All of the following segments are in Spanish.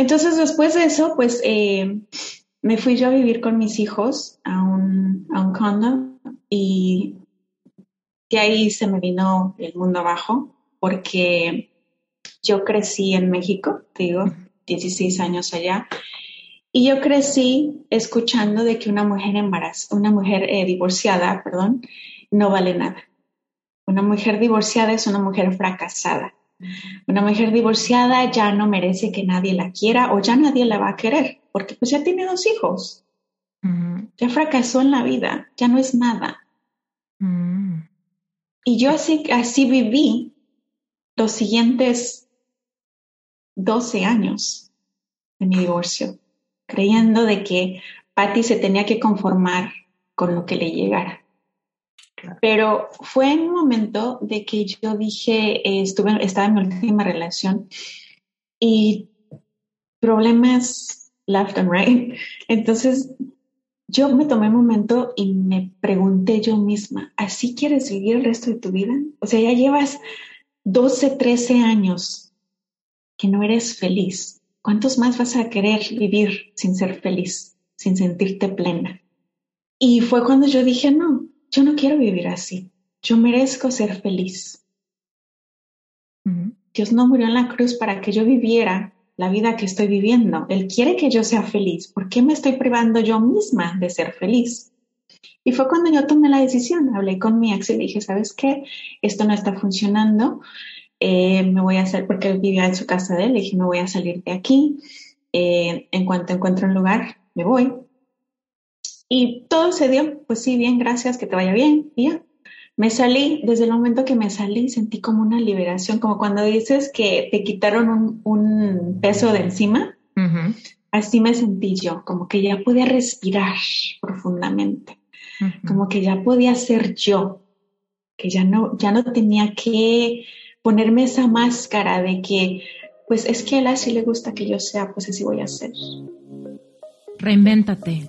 entonces después de eso, pues eh, me fui yo a vivir con mis hijos a un, a un condo y de ahí se me vino el mundo abajo porque yo crecí en México, digo, 16 años allá, y yo crecí escuchando de que una mujer embarazada, una mujer eh, divorciada, perdón, no vale nada. Una mujer divorciada es una mujer fracasada. Una mujer divorciada ya no merece que nadie la quiera o ya nadie la va a querer, porque pues ya tiene dos hijos. Ya fracasó en la vida, ya no es nada. Mm. Y yo así, así viví los siguientes 12 años de mi divorcio, creyendo de que Patty se tenía que conformar con lo que le llegara. Pero fue en un momento de que yo dije, eh, estuve, estaba en mi última relación y problemas left and right. Entonces yo me tomé un momento y me pregunté yo misma, ¿así quieres vivir el resto de tu vida? O sea, ya llevas 12, 13 años que no eres feliz. ¿Cuántos más vas a querer vivir sin ser feliz, sin sentirte plena? Y fue cuando yo dije, no, yo no quiero vivir así. Yo merezco ser feliz. Dios no murió en la cruz para que yo viviera la vida que estoy viviendo. Él quiere que yo sea feliz. ¿Por qué me estoy privando yo misma de ser feliz? Y fue cuando yo tomé la decisión. Hablé con mi ex y le dije, ¿sabes qué? Esto no está funcionando. Eh, me voy a hacer, porque él vivía en su casa de él, le dije, me voy a salir de aquí. Eh, en cuanto encuentre un lugar, me voy. Y todo se dio, pues sí, bien, gracias, que te vaya bien. Y ya, me salí, desde el momento que me salí, sentí como una liberación, como cuando dices que te quitaron un, peso de encima. Así me sentí yo, como que ya podía respirar profundamente, como que ya podía ser yo, que ya no, ya no tenía que ponerme esa máscara de que, pues es que a él así le gusta que yo sea, pues así voy a ser. Reinvéntate.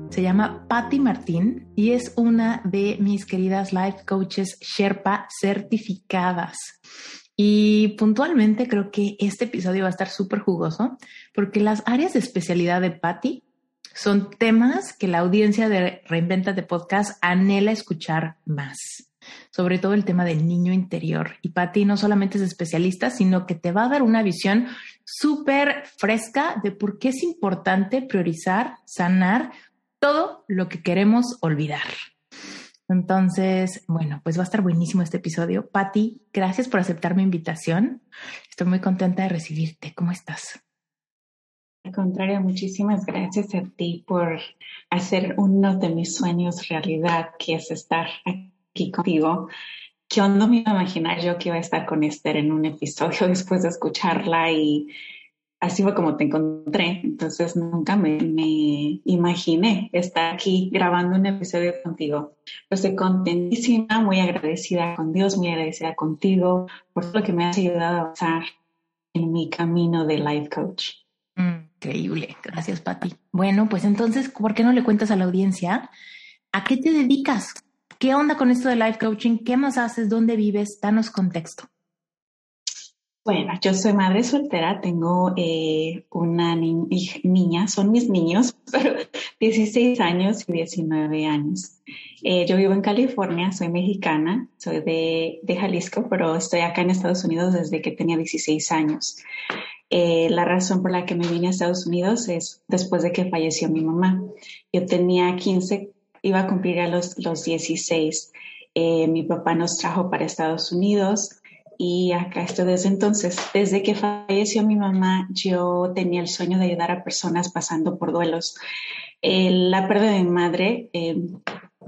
Se llama Patty Martín y es una de mis queridas life coaches Sherpa certificadas. Y puntualmente creo que este episodio va a estar súper jugoso porque las áreas de especialidad de Patty son temas que la audiencia de Reinventa de Podcast anhela escuchar más sobre todo el tema del niño interior. Y Patti no solamente es especialista, sino que te va a dar una visión súper fresca de por qué es importante priorizar, sanar todo lo que queremos olvidar. Entonces, bueno, pues va a estar buenísimo este episodio. Patti, gracias por aceptar mi invitación. Estoy muy contenta de recibirte. ¿Cómo estás? Al contrario, muchísimas gracias a ti por hacer uno de mis sueños realidad, que es estar aquí contigo. ¿Qué onda me iba a imaginar yo que iba a estar con Esther en un episodio después de escucharla y así fue como te encontré. Entonces nunca me, imaginé estar aquí grabando un episodio contigo. Pues estoy contentísima, muy agradecida con Dios, muy agradecida contigo por todo lo que me has ayudado a avanzar en mi camino de life coach. Increíble, gracias Patti. Bueno, pues entonces, ¿por qué no le cuentas a la audiencia a qué te dedicas? ¿Qué onda con esto de life coaching? ¿Qué más haces? ¿Dónde vives? Danos contexto. Bueno, yo soy madre soltera, tengo eh, una niña, son mis niños, pero 16 años y 19 años. Eh, yo vivo en California, soy mexicana, soy de, de, Jalisco, pero estoy acá en Estados Unidos desde que tenía 16 años. Eh, la razón por la que me vine a Estados Unidos es después de que falleció mi mamá. Yo tenía 15 iba a cumplir a los, los 16. Eh, mi papá nos trajo para Estados Unidos y acá estoy desde entonces. Desde que falleció mi mamá, yo tenía el sueño de ayudar a personas pasando por duelos. la pérdida de mi madre, eh,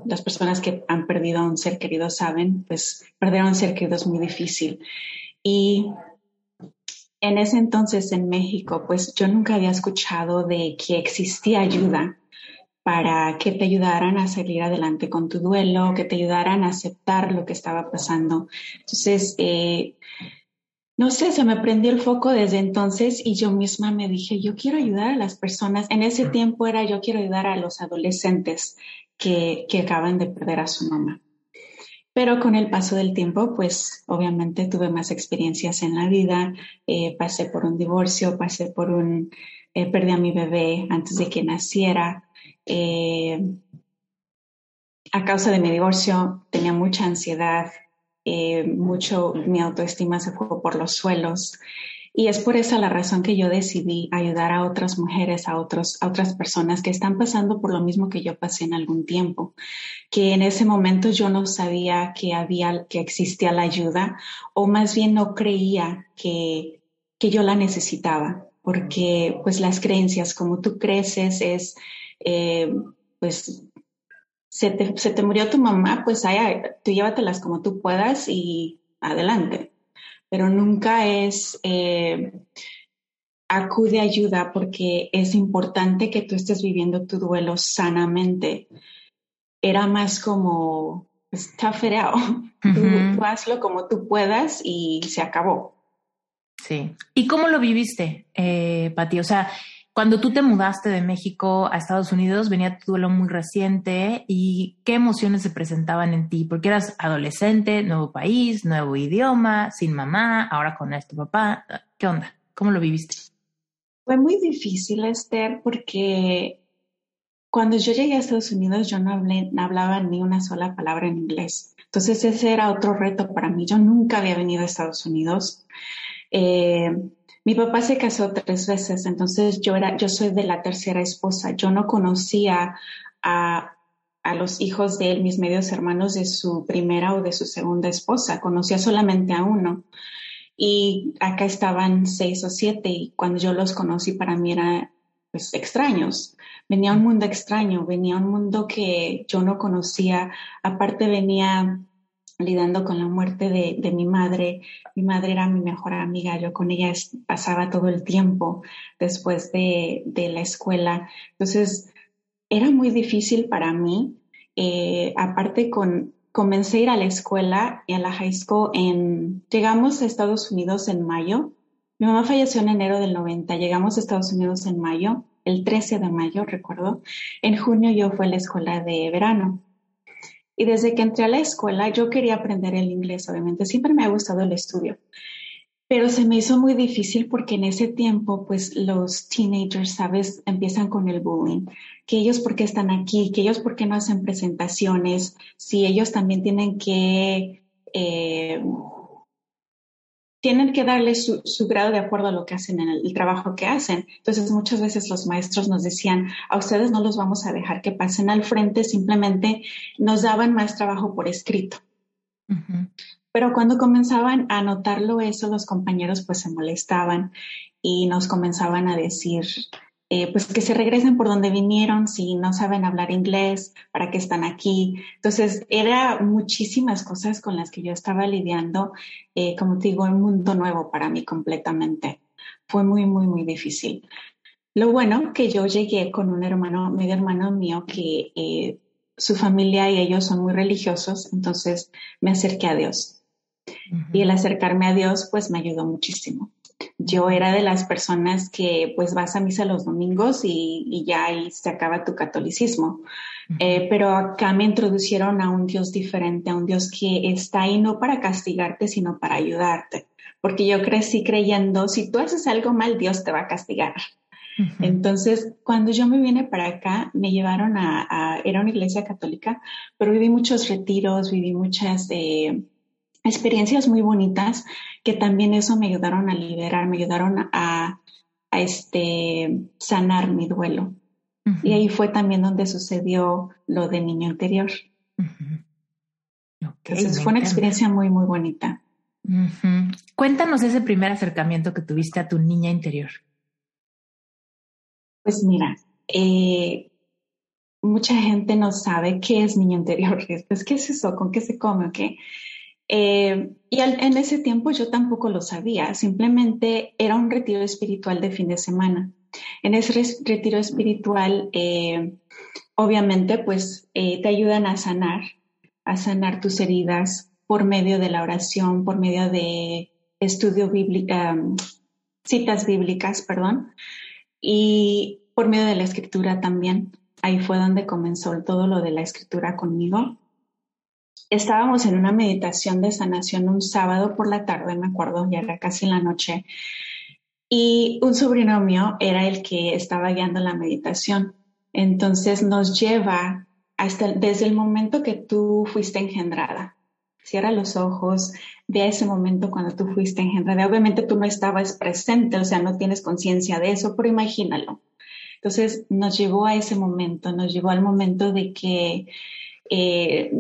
las personas que han perdido a un ser querido saben, pues perder a un ser querido es muy difícil. Y en ese entonces en México, pues yo nunca había escuchado de que existía ayuda para que te ayudaran a salir adelante con tu duelo, que te ayudaran a aceptar lo que estaba pasando. Entonces, eh, no sé, se me prendió el foco desde entonces y yo misma me dije, yo quiero ayudar a las personas. En ese tiempo era yo quiero ayudar a los adolescentes que, que acaban de perder a su mamá. Pero con el paso del tiempo, pues obviamente tuve más experiencias en la vida, eh, pasé por un divorcio, pasé por un, eh, perdí a mi bebé antes de que naciera. Eh, a causa de mi divorcio tenía mucha ansiedad, mucho, mi autoestima se fue por los suelos. Y es por esa la razón que yo decidí ayudar a otras mujeres, a, otros, a otras personas que están pasando por lo mismo que yo pasé en algún tiempo, que en ese momento yo no sabía que había, que existía la ayuda o más bien no creía que, que yo la necesitaba, porque pues las creencias, como tú creces, es, eh, pues se te, se te, murió tu mamá, pues tú llévatelas como tú puedas y adelante pero nunca es eh, acude ayuda porque es importante que tú estés viviendo tu duelo sanamente. Era más como, está fereado, tú, hazlo como tú puedas y se acabó. Sí. ¿Y cómo lo viviste, eh, Pati? O sea, cuando tú te mudaste de México a Estados Unidos, venía tu duelo muy reciente y qué emociones se presentaban en ti, porque eras adolescente, nuevo país, nuevo idioma, sin mamá, ahora con este papá. ¿Qué onda? ¿Cómo lo viviste? Fue muy difícil, Esther, porque cuando yo llegué a Estados Unidos yo no, hablé, no hablaba ni una sola palabra en inglés. Entonces ese era otro reto para mí. Yo nunca había venido a Estados Unidos. Eh, mi papá se casó tres veces, entonces yo era, yo soy de la tercera esposa. Yo no conocía a, a los hijos de él, mis medios hermanos de su primera o de su segunda esposa. Conocía solamente a uno. Y acá estaban seis o siete y cuando yo los conocí para mí era pues extraños. Venía un mundo extraño, venía un mundo que yo no conocía. Aparte venía lidiando con la muerte de, mi madre. Mi madre era mi mejor amiga, yo con ella pasaba todo el tiempo después de, la escuela. Entonces, era muy difícil para mí. Eh, aparte, con, comencé a ir a la escuela y a la high school en, llegamos a Estados Unidos en mayo. Mi mamá falleció en enero del 90, llegamos a Estados Unidos en mayo, el 13 de mayo, recuerdo. En junio yo fui a la escuela de verano. Y desde que entré a la escuela, yo quería aprender el inglés, obviamente. Siempre me ha gustado el estudio. Pero se me hizo muy difícil porque en ese tiempo, pues los teenagers, ¿sabes? Empiezan con el bullying. Que ellos por qué están aquí, que ellos por qué no hacen presentaciones, si ellos también tienen que eh, tienen que darle su, grado de acuerdo a lo que hacen en el, trabajo que hacen. Entonces, muchas veces los maestros nos decían, a ustedes no los vamos a dejar que pasen al frente, simplemente nos daban más trabajo por escrito. Pero cuando comenzaban a notarlo eso, los compañeros pues se molestaban y nos comenzaban a decir, eh, pues que se regresen por donde vinieron, si no saben hablar inglés, para qué están aquí. Entonces, era muchísimas cosas con las que yo estaba lidiando, eh, como te digo, un mundo nuevo para mí completamente. Fue muy, muy, muy difícil. Lo bueno que yo llegué con un hermano, medio hermano mío, que eh, su familia y ellos son muy religiosos, entonces me acerqué a Dios. Y el acercarme a Dios, pues me ayudó muchísimo yo era de las personas que pues vas a misa los domingos y, ya ahí se acaba tu catolicismo. Eh, pero acá me introducieron a un Dios diferente, a un Dios que está ahí no para castigarte, sino para ayudarte. Porque yo crecí creyendo, si tú haces algo mal, Dios te va a castigar. Entonces, cuando yo me vine para acá, me llevaron a, era una iglesia católica, pero viví muchos retiros, viví muchas eh, experiencias muy bonitas que también eso me ayudaron a liberar, me ayudaron a, este, sanar mi duelo. Y ahí fue también donde sucedió lo de niño interior. Entonces fue una experiencia muy, muy bonita. Cuéntanos ese primer acercamiento que tuviste a tu niña interior. Pues mira, eh, mucha gente no sabe qué es niño interior. Pues, ¿qué es eso? ¿Con qué se come? ¿Qué? Eh, y en ese tiempo yo tampoco lo sabía, simplemente era un retiro espiritual de fin de semana. En ese retiro espiritual, eh, obviamente, pues te ayudan a sanar, a sanar tus heridas por medio de la oración, por medio de estudio bíblico, citas bíblicas, perdón, y por medio de la escritura también. Ahí fue donde comenzó todo lo de la escritura conmigo. Estábamos en una meditación de sanación un sábado por la tarde, me acuerdo, ya era casi la noche, y un sobrino mío era el que estaba guiando la meditación. Entonces nos lleva hasta desde el momento que tú fuiste engendrada. Cierra los ojos, ve ese momento cuando tú fuiste engendrada. Obviamente tú no estabas presente, o sea, no tienes conciencia de eso, pero imagínalo. Entonces nos llevó a ese momento, nos llevó al momento de que eh,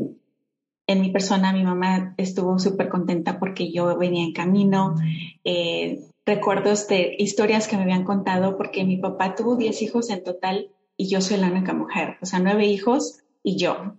en mi persona mi mamá estuvo súper contenta porque yo venía en camino. Eh, recuerdos de historias que me habían contado porque mi papá tuvo 10 hijos en total y yo soy la única mujer, o sea, nueve hijos y yo.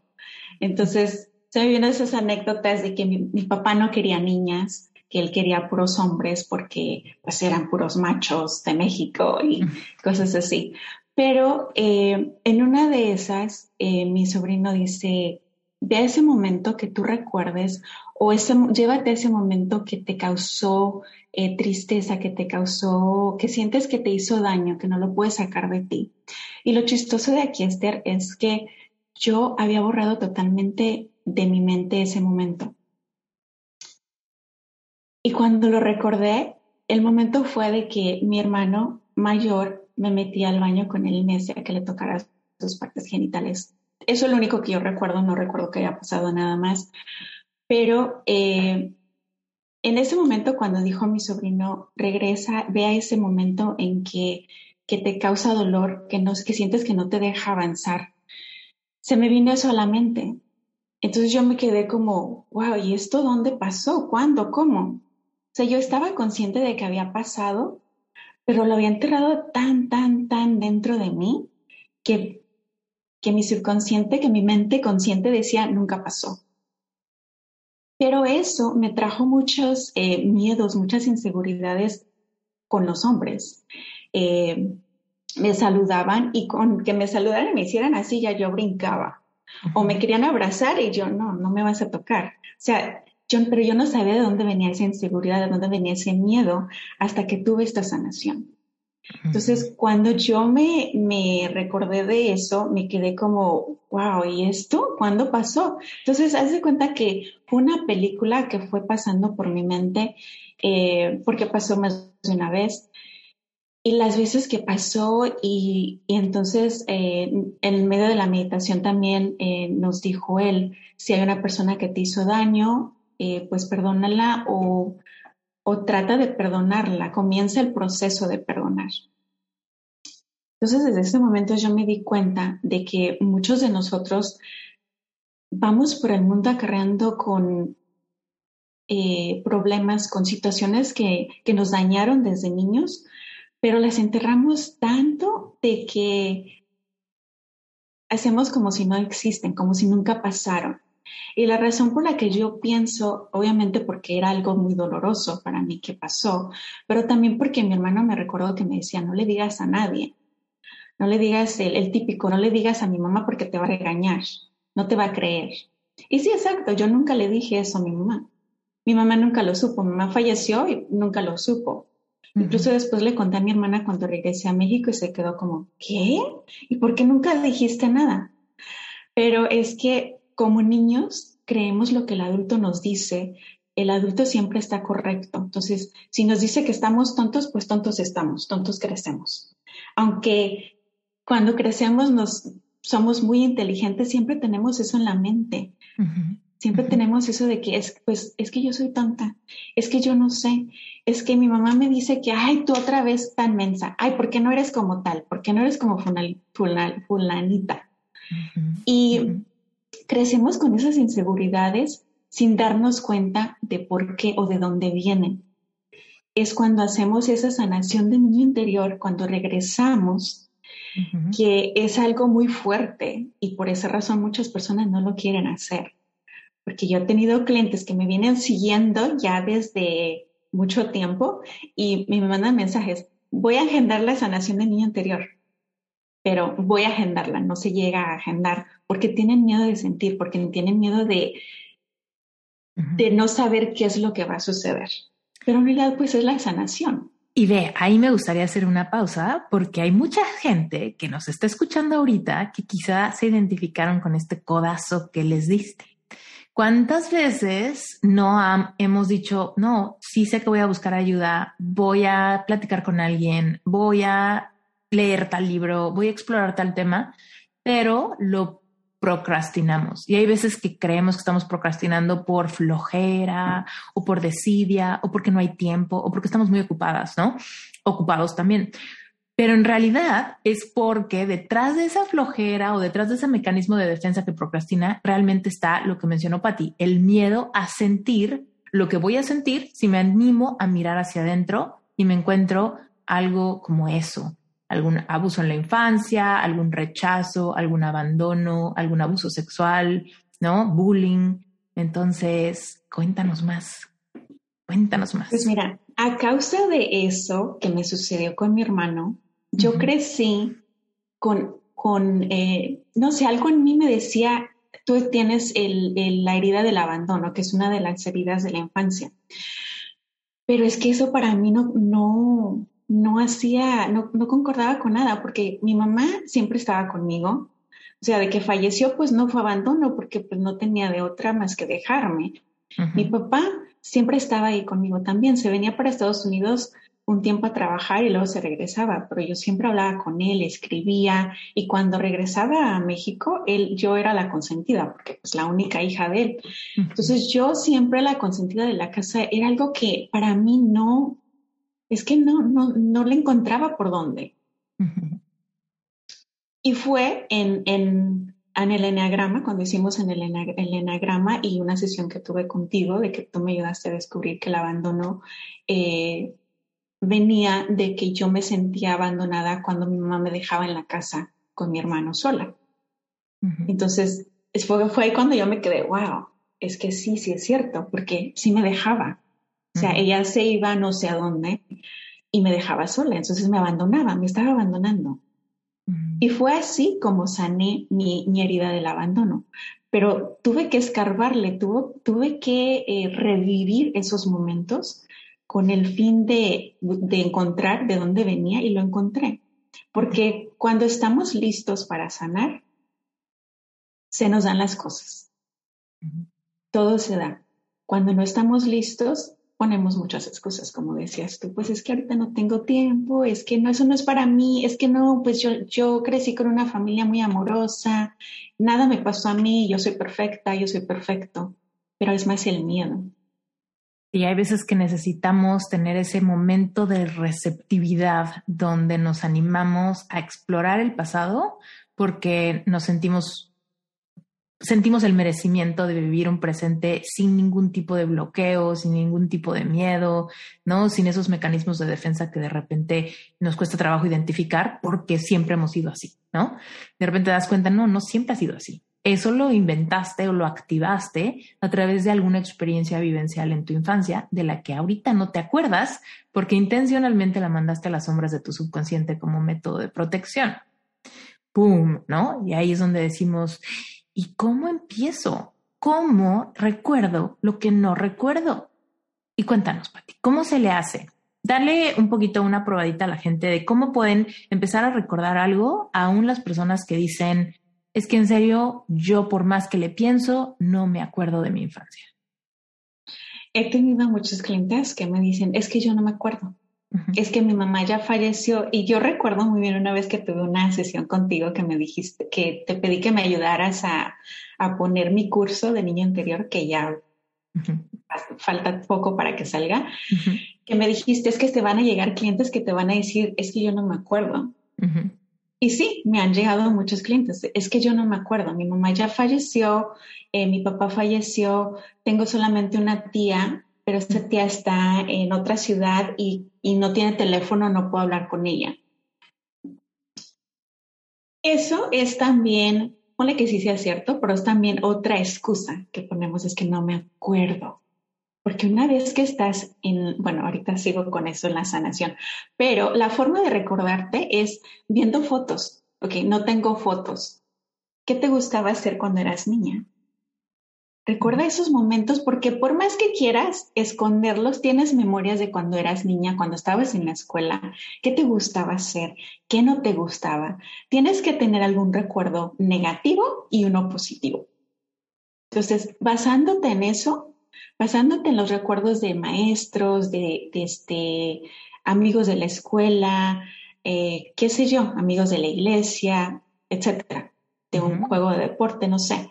Entonces, se me vienen esas anécdotas de que mi papá no quería niñas, que él quería puros hombres porque pues eran puros machos de México y cosas así. Pero eh, en una de esas, eh, mi sobrino dice, de ese momento que tú recuerdes o ese, llévate ese momento que te causó eh, tristeza, que te causó, que sientes que te hizo daño, que no lo puedes sacar de ti. Y lo chistoso de aquí, Esther, es que yo había borrado totalmente de mi mente ese momento. Y cuando lo recordé, el momento fue de que mi hermano mayor me metía al baño con él y me que le tocara sus partes genitales. Eso es lo único que yo recuerdo, no recuerdo que haya pasado nada más. Pero eh, en ese momento, cuando dijo mi sobrino, regresa, ve a ese momento en que, que te causa dolor, que, no, que sientes que no te deja avanzar. Se me vino eso a la mente. Entonces yo me quedé como, wow, ¿y esto dónde pasó? ¿Cuándo? ¿Cómo? O sea, yo estaba consciente de que había pasado, pero lo había enterrado tan, tan, tan dentro de mí que, que mi subconsciente, que mi mente consciente decía, nunca pasó. Pero eso me trajo muchos eh, miedos, muchas inseguridades con los hombres. Eh, me saludaban y con que me saludaran y me hicieran así, ya yo brincaba. O me querían abrazar y yo, no, no me vas a tocar. O sea, pero yo no sabía de dónde venía esa inseguridad, de dónde venía ese miedo hasta que tuve esta sanación. Entonces, cuando yo me, me recordé de eso, me quedé como, wow, ¿y esto? ¿Cuándo pasó? Entonces, haz de cuenta que fue una película que fue pasando por mi mente, eh, porque pasó más de una vez. Y las veces que pasó, y, y entonces eh, en medio de la meditación también eh, nos dijo él, si hay una persona que te hizo daño, eh, pues perdónala o, o trata de perdonarla, comienza el proceso de perdonar. Entonces, desde ese momento yo me di cuenta de que muchos de nosotros vamos por el mundo acarreando con eh, problemas, con situaciones que, que nos dañaron desde niños, pero las enterramos tanto de que hacemos como si no existen, como si nunca pasaron. Y la razón por la que yo pienso, obviamente porque era algo muy doloroso para mí que pasó, pero también porque mi hermano me recordó que me decía, no le digas a nadie, no le digas el, típico, no le digas a mi mamá porque te va a regañar, no te va a creer. Y sí, exacto, yo nunca le dije eso a mi mamá. Mi mamá nunca lo supo, mi mamá falleció y nunca lo supo. Incluso después le conté a mi hermana cuando regresé a México y se quedó como, ¿qué? ¿Y por qué nunca dijiste nada? Pero es que como niños creemos lo que el adulto nos dice, el adulto siempre está correcto. Entonces, si nos dice que estamos tontos, pues tontos estamos, tontos crecemos. Aunque cuando crecemos nos somos muy inteligentes, siempre tenemos eso en la mente. Siempre tenemos eso de que es, pues, es que yo soy tonta, es que yo no sé, es que mi mamá me dice que, ay, tú otra vez tan mensa, ay, ¿por qué no eres como tal? ¿Por qué no eres como fulanita? Y crecemos con esas inseguridades sin darnos cuenta de por qué o de dónde vienen. Es cuando hacemos esa sanación de niño interior, cuando regresamos, que es algo muy fuerte y por esa razón muchas personas no lo quieren hacer. Porque yo he tenido clientes que me vienen siguiendo ya desde mucho tiempo y me mandan mensajes, voy a agendar la sanación de niño interior, pero voy a agendarla, no se llega a agendar porque tienen miedo de sentir, porque tienen miedo de, de no saber qué es lo que va a suceder. Pero en realidad, pues es la sanación. Y ve, ahí me gustaría hacer una pausa porque hay mucha gente que nos está escuchando ahorita que quizá se identificaron con este codazo que les diste. ¿Cuántas veces no hemos dicho, no, sí sé que voy a buscar ayuda, voy a platicar con alguien, voy a leer tal libro, voy a explorar tal tema, pero lo procrastinamos. Y hay veces que creemos que estamos procrastinando por flojera o por desidia o porque no hay tiempo o porque estamos muy ocupadas, ¿no? Ocupados también. Pero en realidad es porque detrás de esa flojera o detrás de ese mecanismo de defensa que procrastina realmente está lo que mencionó Patti, el miedo a sentir lo que voy a sentir si me animo a mirar hacia adentro y me encuentro algo como eso, algún abuso en la infancia, algún rechazo, algún abandono, algún abuso sexual, ¿no? Bullying. Entonces, cuéntanos más. Cuéntanos más. Pues mira, a causa de eso que me sucedió con mi hermano, yo crecí con, con eh, no sé, algo en mí me decía, tú tienes el, la herida del abandono, que es una de las heridas de la infancia. Pero es que eso para mí no, no, no hacía, no, no, concordaba con nada, porque mi mamá siempre estaba conmigo. O sea, de que falleció, pues no fue abandono, porque pues no tenía de otra más que dejarme. Mi papá siempre estaba ahí conmigo también. Se venía para Estados Unidos un tiempo a trabajar y luego se regresaba, pero yo siempre hablaba con él, escribía y cuando regresaba a México, él, yo era la consentida porque pues la única hija de él. Entonces yo siempre la consentida de la casa era algo que para mí no, es que no, no, no le encontraba por dónde. Y fue en, en, en, el enagrama, cuando hicimos en el, el enagrama y una sesión que tuve contigo, de que tú me ayudaste a descubrir que el abandono eh, venía de que yo me sentía abandonada cuando mi mamá me dejaba en la casa con mi hermano sola. Entonces, fue, fue ahí cuando yo me quedé, wow, es que sí, sí es cierto, porque sí me dejaba. O sea, ella se iba no sé a dónde y me dejaba sola, entonces me abandonaba, me estaba abandonando. Y fue así como sané mi, mi, herida del abandono. Pero tuve que escarbarle, tuve que eh, revivir esos momentos con el fin de, de encontrar de dónde venía y lo encontré. Porque cuando estamos listos para sanar, se nos dan las cosas. Todo se da. Cuando no estamos listos, ponemos muchas excusas, como decías tú, pues es que ahorita no tengo tiempo, es que no, eso no es para mí, es que no, pues yo, yo crecí con una familia muy amorosa, nada me pasó a mí, yo soy perfecta, yo soy perfecto, pero es más el miedo. Y hay veces que necesitamos tener ese momento de receptividad donde nos animamos a explorar el pasado porque nos sentimos sentimos el merecimiento de vivir un presente sin ningún tipo de bloqueo, sin ningún tipo de miedo, ¿no? Sin esos mecanismos de defensa que de repente nos cuesta trabajo identificar porque siempre hemos sido así, ¿no? De repente te das cuenta, no, no siempre ha sido así eso lo inventaste o lo activaste a través de alguna experiencia vivencial en tu infancia de la que ahorita no te acuerdas porque intencionalmente la mandaste a las sombras de tu subconsciente como método de protección. ¡Pum! ¿No? Y ahí es donde decimos, ¿y cómo empiezo? ¿Cómo recuerdo lo que no recuerdo? Y cuéntanos, Pati, ¿cómo se le hace? Dale un poquito una probadita a la gente de cómo pueden empezar a recordar algo, aún las personas que dicen, es que en serio, yo por más que le pienso, no me acuerdo de mi infancia. He tenido muchos clientes que me dicen, es que yo no me acuerdo. Es que mi mamá ya falleció y yo recuerdo muy bien una vez que tuve una sesión contigo que me dijiste que te pedí que me ayudaras a, poner mi curso de niño interior que ya falta poco para que salga, que me dijiste es que te van a llegar clientes que te van a decir es que yo no me acuerdo. Y sí, me han llegado muchos clientes. Es que yo no me acuerdo. Mi mamá ya falleció, eh, mi papá falleció, tengo solamente una tía, pero esta tía está en otra ciudad y, y no tiene teléfono, no puedo hablar con ella. Eso es también, pone que sí sea cierto, pero es también otra excusa que ponemos, es que no me acuerdo. Porque una vez que estás en, bueno, ahorita sigo con eso en la sanación, pero la forma de recordarte es viendo fotos. Ok, no tengo fotos. ¿Qué te gustaba hacer cuando eras niña? Recuerda esos momentos porque por más que quieras esconderlos, tienes memorias de cuando eras niña, cuando estabas en la escuela, qué te gustaba hacer, qué no te gustaba. Tienes que tener algún recuerdo negativo y uno positivo. Entonces, basándote en eso, basándote en los recuerdos de maestros, de, este, amigos de la escuela, eh, qué sé yo, amigos de la iglesia, etcétera, de un juego de deporte, no sé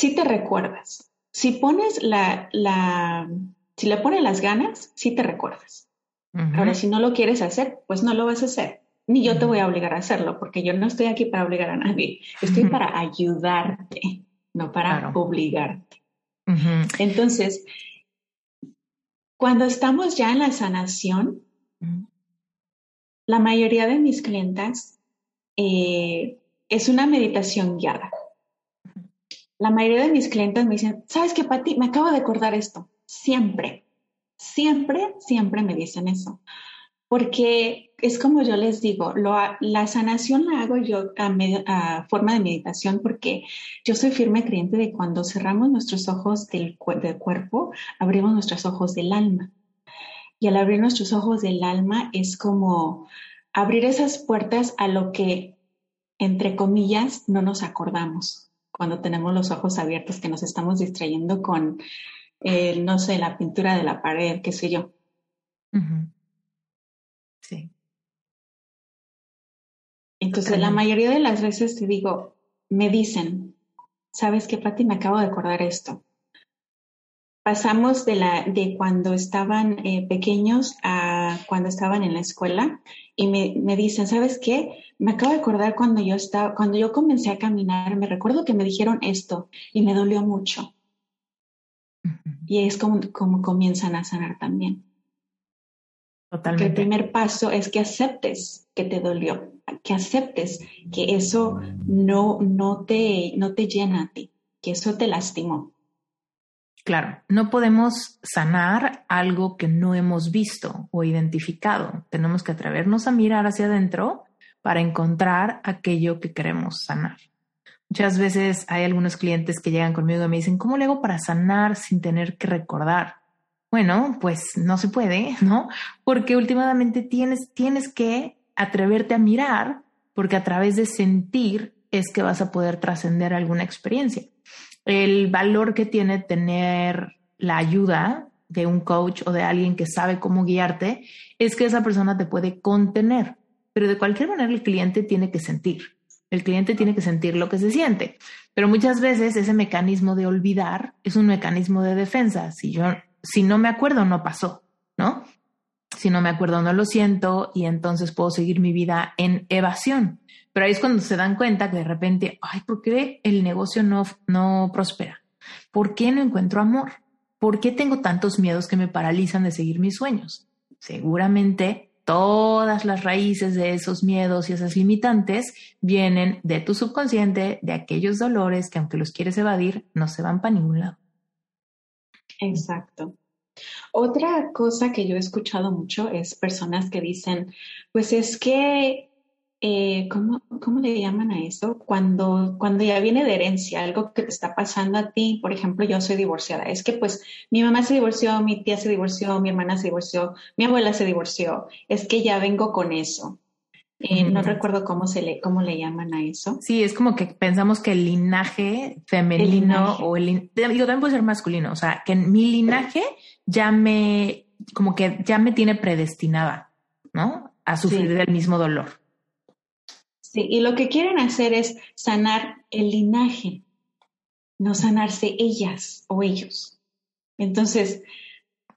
si te recuerdas. Si pones la, la, si le pones las ganas, sí te recuerdas. Ahora, si no lo quieres hacer, pues no lo vas a hacer. Ni yo te voy a obligar a hacerlo, porque yo no estoy aquí para obligar a nadie. Estoy para ayudarte, no para obligarte. Entonces, cuando estamos ya en la sanación, la mayoría de mis clientas eh, es una meditación guiada la mayoría de mis clientes me dicen, ¿sabes qué, Pati? Me acabo de acordar esto. Siempre, siempre, siempre me dicen eso. Porque es como yo les digo, la sanación la hago yo a, forma de meditación porque yo soy firme creyente de cuando cerramos nuestros ojos del, del cuerpo, abrimos nuestros ojos del alma. Y al abrir nuestros ojos del alma es como abrir esas puertas a lo que, entre comillas, no nos acordamos cuando tenemos los ojos abiertos, que nos estamos distrayendo con, no sé, la pintura de la pared, qué sé yo. Sí. Entonces, la mayoría de las veces te digo, me dicen, ¿sabes qué, Pati? Me acabo de acordar esto. Pasamos de, la, de cuando estaban eh, pequeños a cuando estaban en la escuela y me, me dicen, ¿sabes qué? Me acabo de acordar cuando yo estaba, cuando yo comencé a caminar, me recuerdo que me dijeron esto y me dolió mucho. Y es como, como comienzan a sanar también. Totalmente. el primer paso es que aceptes que te dolió, que aceptes que eso no, no, te, no te llena a ti, que eso te lastimó. Claro, no podemos sanar algo que no hemos visto o identificado. Tenemos que atrevernos a mirar hacia adentro para encontrar aquello que queremos sanar. Muchas veces hay algunos clientes que llegan conmigo y me dicen, ¿cómo le hago para sanar sin tener que recordar? Bueno, pues no se puede, ¿no? Porque últimamente tienes, tienes que atreverte a mirar, porque a través de sentir es que vas a poder trascender alguna experiencia. El valor que tiene tener la ayuda de un coach o de alguien que sabe cómo guiarte es que esa persona te puede contener pero de cualquier manera el cliente tiene que sentir. El cliente tiene que sentir lo que se siente. Pero muchas veces ese mecanismo de olvidar es un mecanismo de defensa. Si yo, si no me acuerdo, no pasó, ¿no? Si no me acuerdo, no lo siento y entonces puedo seguir mi vida en evasión. Pero ahí es cuando se dan cuenta que de repente, ay, ¿por qué el negocio no, no prospera? ¿Por qué no encuentro amor? ¿Por qué tengo tantos miedos que me paralizan de seguir mis sueños? Seguramente todas las raíces de esos miedos y esas limitantes vienen de tu subconsciente, de aquellos dolores que aunque los quieres evadir, no se van para ningún lado. Exacto. Otra cosa que yo he escuchado mucho es personas que dicen, pues es que eh, ¿cómo, ¿cómo, le llaman a eso? Cuando, cuando ya viene de herencia, algo que te está pasando a ti, por ejemplo, yo soy divorciada, es que pues mi mamá se divorció, mi tía se divorció, mi hermana se divorció, mi abuela se divorció, es que ya vengo con eso. Eh, no recuerdo cómo se le, cómo le llaman a eso. Sí, es como que pensamos que el linaje femenino o el, digo, también puede ser masculino, o sea, que mi linaje ya me, como que ya me tiene predestinada, ¿no? A sufrir del mismo dolor. Sí, y lo que quieren hacer es sanar el linaje, no sanarse ellas o ellos. Entonces,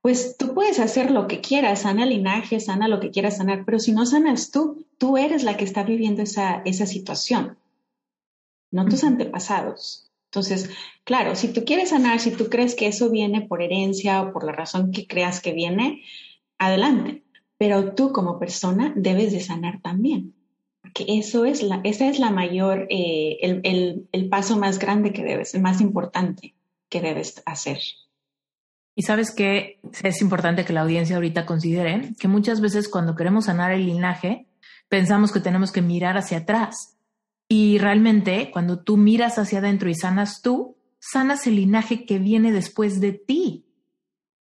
pues tú puedes hacer lo que quieras, sana linaje, sana lo que quieras sanar, pero si no sanas tú, tú eres la que está viviendo esa, esa situación, no tus antepasados. Entonces, claro, si tú quieres sanar, si tú crees que eso viene por herencia o por la razón que creas que viene, adelante. Pero tú como persona debes de sanar también. Porque eso es la, esa es la mayor, eh, el, el, el paso más grande que debes, el más importante que debes hacer. Y sabes que es importante que la audiencia ahorita considere que muchas veces cuando queremos sanar el linaje, pensamos que tenemos que mirar hacia atrás. Y realmente cuando tú miras hacia adentro y sanas tú, sanas el linaje que viene después de ti.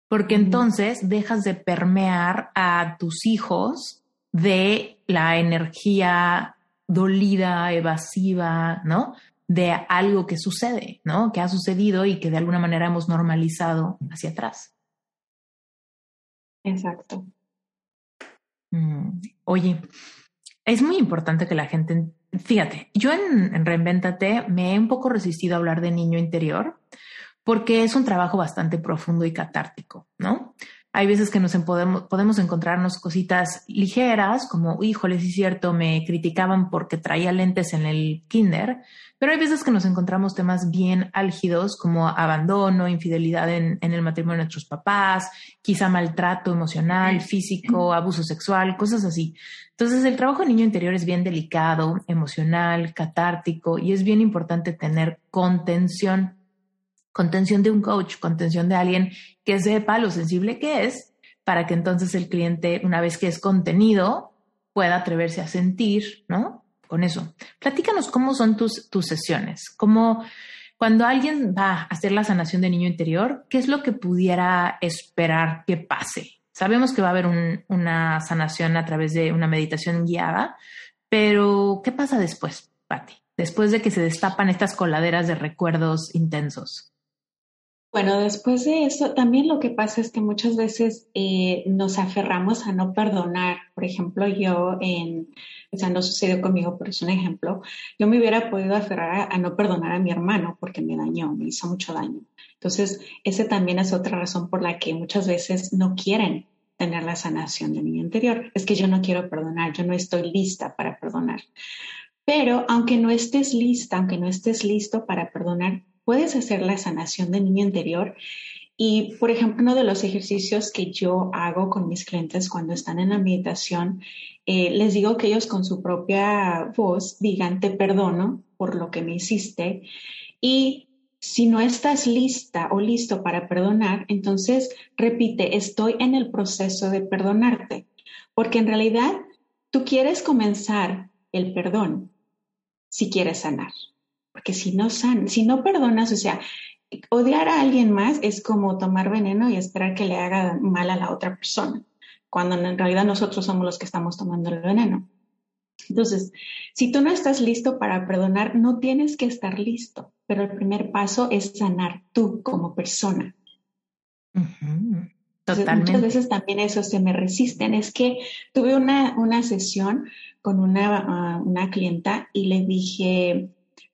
Porque entonces dejas de permear a tus hijos de la energía dolida, evasiva, ¿no? de algo que sucede, ¿no? Que ha sucedido y que de alguna manera hemos normalizado hacia atrás. Exacto. Mm, oye, es muy importante que la gente, fíjate, yo en, en Reinventate me he un poco resistido a hablar de niño interior porque es un trabajo bastante profundo y catártico, ¿no? Hay veces que nos podemos, podemos encontrarnos cositas ligeras, como, híjole, sí es cierto, me criticaban porque traía lentes en el kinder, pero hay veces que nos encontramos temas bien álgidos como abandono, infidelidad en, en el matrimonio de nuestros papás, quizá maltrato emocional, físico, abuso sexual, cosas así. Entonces el trabajo de niño interior es bien delicado, emocional, catártico y es bien importante tener contención contención de un coach, contención de alguien que sepa lo sensible que es, para que entonces el cliente, una vez que es contenido, pueda atreverse a sentir, ¿no? Con eso. Platícanos cómo son tus, tus sesiones, cómo cuando alguien va a hacer la sanación de niño interior, ¿qué es lo que pudiera esperar que pase? Sabemos que va a haber una sanación a través de una meditación guiada, pero ¿qué pasa después, Patti? Después de que se destapan estas coladeras de recuerdos intensos. Bueno, después de eso, también lo que pasa es que muchas veces eh, nos aferramos a no perdonar. Por ejemplo, yo en, o sea, no sucedió conmigo, pero es un ejemplo. Yo me hubiera podido aferrar a, no perdonar a mi hermano porque me dañó, me hizo mucho daño. Entonces, ese también es otra razón por la que muchas veces no quieren tener la sanación de mi interior. Es que yo no quiero perdonar, yo no estoy lista para perdonar. Pero aunque no estés lista, aunque no estés listo para perdonar, puedes hacer la sanación del niño interior. Y, por ejemplo, uno de los ejercicios que yo hago con mis clientes cuando están en la meditación, eh, les digo que ellos con su propia voz digan, te perdono por lo que me hiciste. Y si no estás lista o listo para perdonar, entonces repite, estoy en el proceso de perdonarte. Porque en realidad tú quieres comenzar el perdón si quieres sanar. Porque si no san, si no perdonas, o sea, odiar a alguien más es como tomar veneno y esperar que le haga mal a la otra persona, cuando en realidad nosotros somos los que estamos tomando el veneno. Entonces, si tú no estás listo para perdonar, no tienes que estar listo, pero el primer paso es sanar tú como persona. Totalmente. muchas veces también eso se me resisten. Es que tuve una, una sesión con una, ah, una clienta y le dije,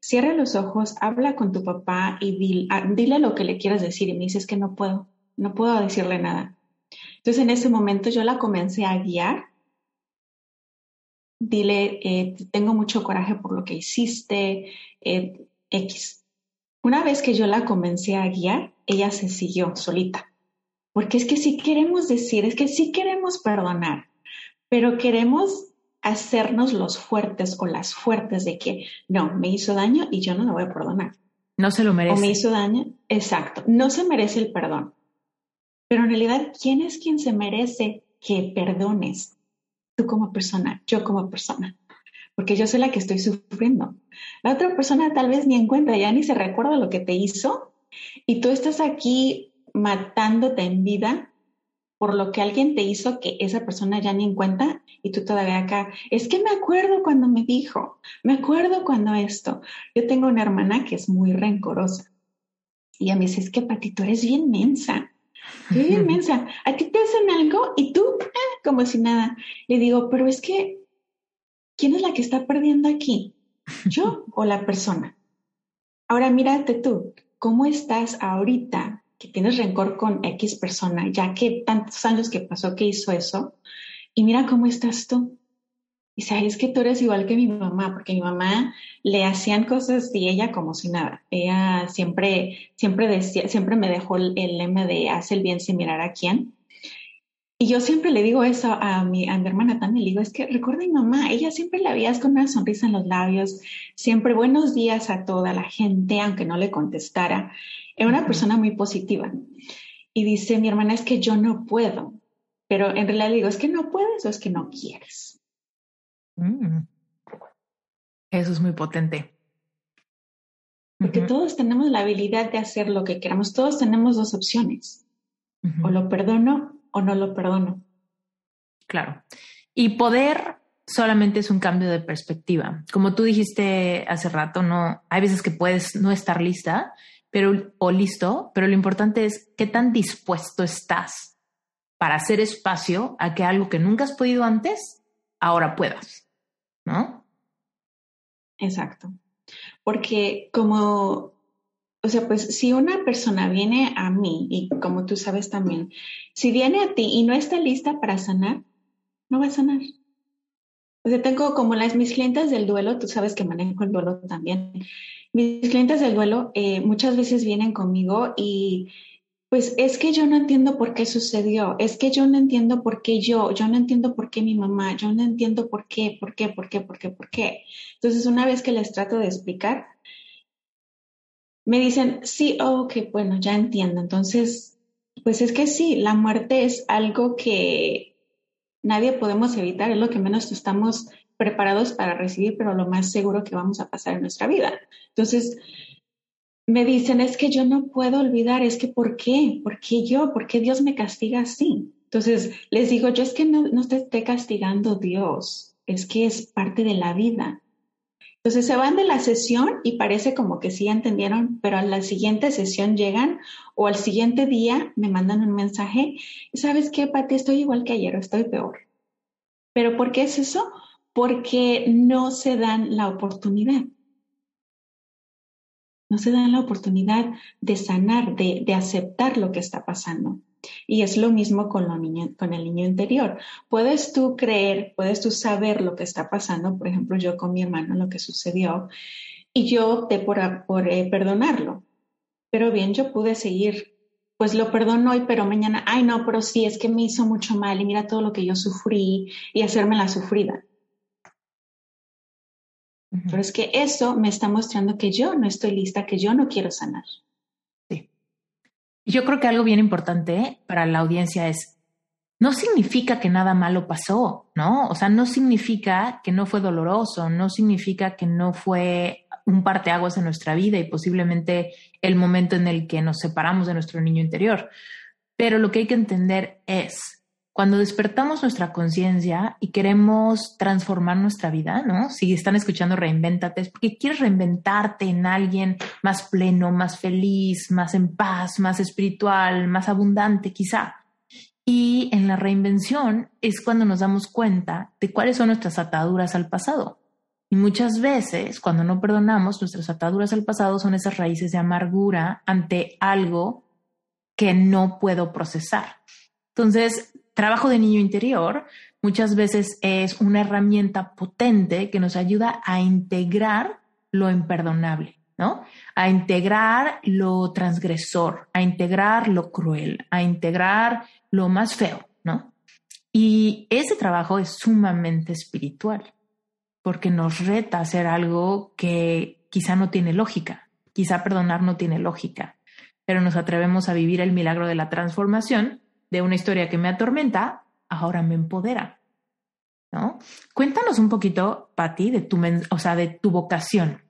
cierra los ojos, habla con tu papá y ah, dile, lo que le quieras decir. Y me dices que no puedo, no puedo decirle nada. Entonces en ese momento yo la comencé a guiar. Dile, eh, tengo mucho coraje por lo que hiciste, eh, X. Una vez que yo la comencé a guiar, ella se siguió solita. Porque es que si queremos decir, es que sí queremos perdonar, pero queremos hacernos los fuertes o las fuertes de que no, me hizo daño y yo no lo voy a perdonar. No se lo merece. O me hizo daño, exacto, no se merece el perdón. Pero en realidad, ¿quién es quien se merece que perdones? Tú como persona, yo como persona. Porque yo soy la que estoy sufriendo. La otra persona tal vez ni en cuenta, ya ni se recuerda lo que te hizo. Y tú estás aquí matándote en vida por lo que alguien te hizo que esa persona ya ni en cuenta y tú todavía acá, es que me acuerdo cuando me dijo, me acuerdo cuando esto. Yo tengo una hermana que es muy rencorosa y a mí dice, es que Pati, tú eres bien mensa, bien mensa, a ti te hacen algo y tú, ah, como si nada. Le digo, pero es que, ¿quién es la que está perdiendo aquí? ¿Yo o la persona? Ahora mírate tú, ¿cómo estás ahorita tienes rencor con X persona, ya que tantos años que pasó que hizo eso, y mira cómo estás tú. Y sabes que tú eres igual que mi mamá, porque mi mamá le hacían cosas y ella como si nada. Ella siempre, siempre decía, siempre me dejó el, lema de hace el bien sin mirar a quién. Y yo siempre le digo eso a mi, a mi hermana también, le digo, es que recuerda a mi mamá, ella siempre la veías con una sonrisa en los labios, siempre buenos días a toda la gente, aunque no le contestara. Era una persona muy positiva. Y dice mi hermana, es que yo no puedo, pero en realidad digo, es que no puedes o es que no quieres. Mm. Eso es muy potente. Porque todos tenemos la habilidad de hacer lo que queramos. Todos tenemos dos opciones. O lo perdono o no lo perdono. Claro. Y poder solamente es un cambio de perspectiva. Como tú dijiste hace rato, no hay veces que puedes no estar lista, pero o listo, pero lo importante es qué tan dispuesto estás para hacer espacio a que algo que nunca has podido antes ahora puedas. ¿no? Exacto. Porque como, o sea, pues si una persona viene a mí, y como tú sabes también, si viene a ti y no está lista para sanar, no va a sanar. O sea, tengo como las mis clientes del duelo, tú sabes que manejo el duelo también. Mis clientes del duelo eh, muchas veces vienen conmigo y pues es que yo no entiendo por qué sucedió, es que yo no entiendo por qué yo, yo no entiendo por qué mi mamá, yo no entiendo por qué, por qué, por qué, por qué, por qué. Entonces, una vez que les trato de explicar, me dicen, sí, ok, bueno, ya entiendo. Entonces, pues es que sí, la muerte es algo que nadie podemos evitar, es lo que menos estamos preparados para recibir, pero lo más seguro que vamos a pasar en nuestra vida. Entonces, me dicen, es que yo no puedo olvidar, es que ¿por qué? ¿Por qué yo? ¿Por qué Dios me castiga así? Entonces les digo, yo es que no, no te esté castigando Dios, es que es parte de la vida. Entonces se van de la sesión y parece como que sí entendieron, pero a la siguiente sesión llegan o al siguiente día me mandan un mensaje, ¿sabes qué, Pati? Estoy igual que ayer, estoy peor. ¿Pero por qué es eso? Porque no se dan la oportunidad no se dan la oportunidad de sanar, de, aceptar lo que está pasando. Y es lo mismo con, el niño interior. Puedes tú creer, puedes tú saber lo que está pasando, por ejemplo, yo con mi hermano, lo que sucedió, y yo opté por, por eh, perdonarlo. Pero bien, yo pude seguir, pues lo perdono hoy, pero mañana, ay no, pero sí, es que me hizo mucho mal y mira todo lo que yo sufrí y hacerme la sufrida. Pero es que eso me está mostrando que yo no estoy lista, que yo no quiero sanar. Sí. Yo creo que algo bien importante para la audiencia es, no significa que nada malo pasó, ¿no? O sea, no significa que no fue doloroso, no significa que no fue un parteaguas en nuestra vida y posiblemente el momento en el que nos separamos de nuestro niño interior. Pero lo que hay que entender es, cuando despertamos nuestra conciencia y queremos transformar nuestra vida, ¿no? Si están escuchando Reinvéntate, es porque quieres reinventarte en alguien más pleno, más feliz, más en paz, más espiritual, más abundante, quizá. Y en la reinvención es cuando nos damos cuenta de cuáles son nuestras ataduras al pasado. Y muchas veces, cuando no perdonamos, nuestras ataduras al pasado son esas raíces de amargura ante algo que no puedo procesar. Entonces, trabajo de niño interior muchas veces es una herramienta potente que nos ayuda a integrar lo imperdonable, ¿no? A integrar lo transgresor, a integrar lo cruel, a integrar lo más feo, ¿no? Y ese trabajo es sumamente espiritual, porque nos reta a hacer algo que quizá no tiene lógica, quizá perdonar no tiene lógica, pero nos atrevemos a vivir el milagro de la transformación de una historia que me atormenta, ahora me empodera. ¿No? Cuéntanos un poquito, Patti, de tu, o sea, de tu vocación,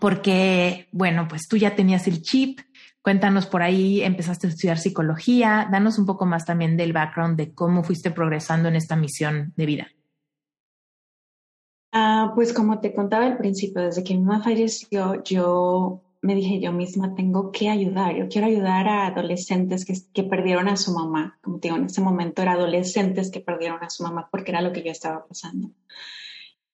porque, bueno, pues tú ya tenías el chip, cuéntanos por ahí, empezaste a estudiar psicología, danos un poco más también del background de cómo fuiste progresando en esta misión de vida. Ah, pues como te contaba al principio, desde que mi mamá falleció, yo me dije yo misma, tengo que ayudar, yo quiero ayudar a adolescentes que, perdieron a su mamá, como digo, en ese momento era adolescentes que perdieron a su mamá porque era lo que yo estaba pasando.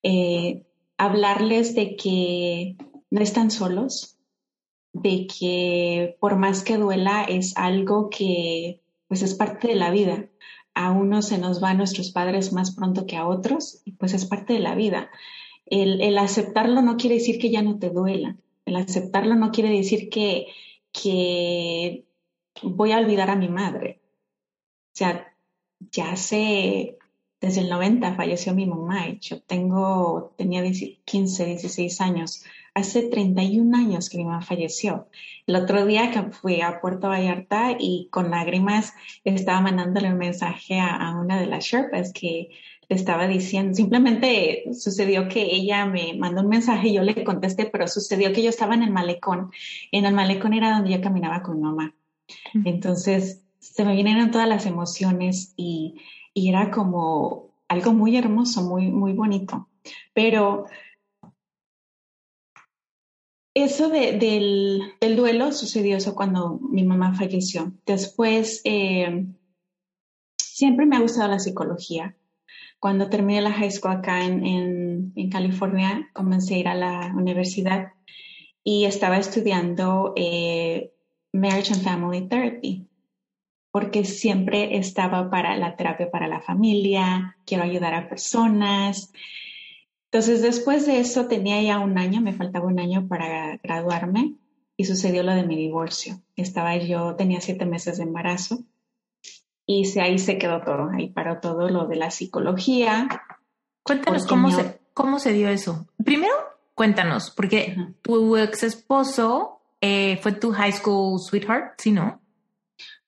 Eh, hablarles de que no están solos, de que por más que duela es algo que pues es parte de la vida. A unos se nos van nuestros padres más pronto que a otros y pues es parte de la vida. El, el aceptarlo no quiere decir que ya no te duela. El aceptarlo no quiere decir que, que voy a olvidar a mi madre. O sea, ya hace, desde el 90 falleció mi mamá yo tengo, tenía 15, 16 años. Hace 31 años que mi mamá falleció. El otro día que fui a Puerto Vallarta y con lágrimas estaba mandándole un mensaje a, a una de las Sherpas que estaba diciendo, simplemente sucedió que ella me mandó un mensaje y yo le contesté, pero sucedió que yo estaba en el malecón. En el malecón era donde yo caminaba con mamá. Entonces se me vinieron todas las emociones y, y era como algo muy hermoso, muy, muy bonito. Pero eso de, del, del, duelo sucedió eso cuando mi mamá falleció. Después, eh, siempre me ha gustado la psicología. Cuando terminé la high school acá en, en, en California, comencé a ir a la universidad y estaba estudiando eh, Marriage and Family Therapy, porque siempre estaba para la terapia para la familia, quiero ayudar a personas. Entonces, después de eso, tenía ya un año, me faltaba un año para graduarme y sucedió lo de mi divorcio. Estaba yo, tenía siete meses de embarazo y se, ahí se quedó todo, ahí paró todo lo de la psicología. Cuéntanos cómo, se, cómo se dio eso. Primero, cuéntanos, porque tu ex esposo eh, ¿Fue tu high school sweetheart? Sí, ¿no?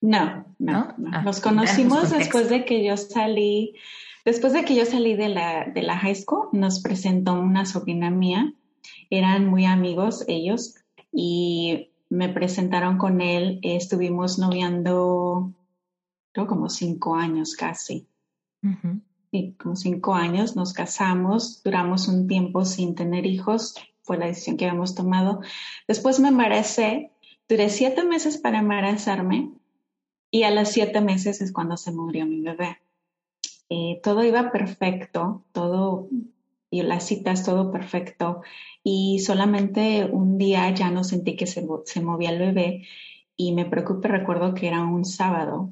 No, no. Ah, Nos conocimos después de que yo salí, después de que yo salí de la, de la high school, nos presentó una sobrina mía. Eran muy amigos ellos y me presentaron con él. Estuvimos noviando, creo, como cinco años casi. Sí, como cinco años. Nos casamos, duramos un tiempo sin tener hijos fue la decisión que habíamos tomado. Después me embaracé, duré siete meses para embarazarme y a los siete meses es cuando se murió mi bebé. Eh, todo iba perfecto, todo, y las citas, todo perfecto. Y solamente un día ya no sentí que se, se movía el bebé y me preocupé, recuerdo que era un sábado.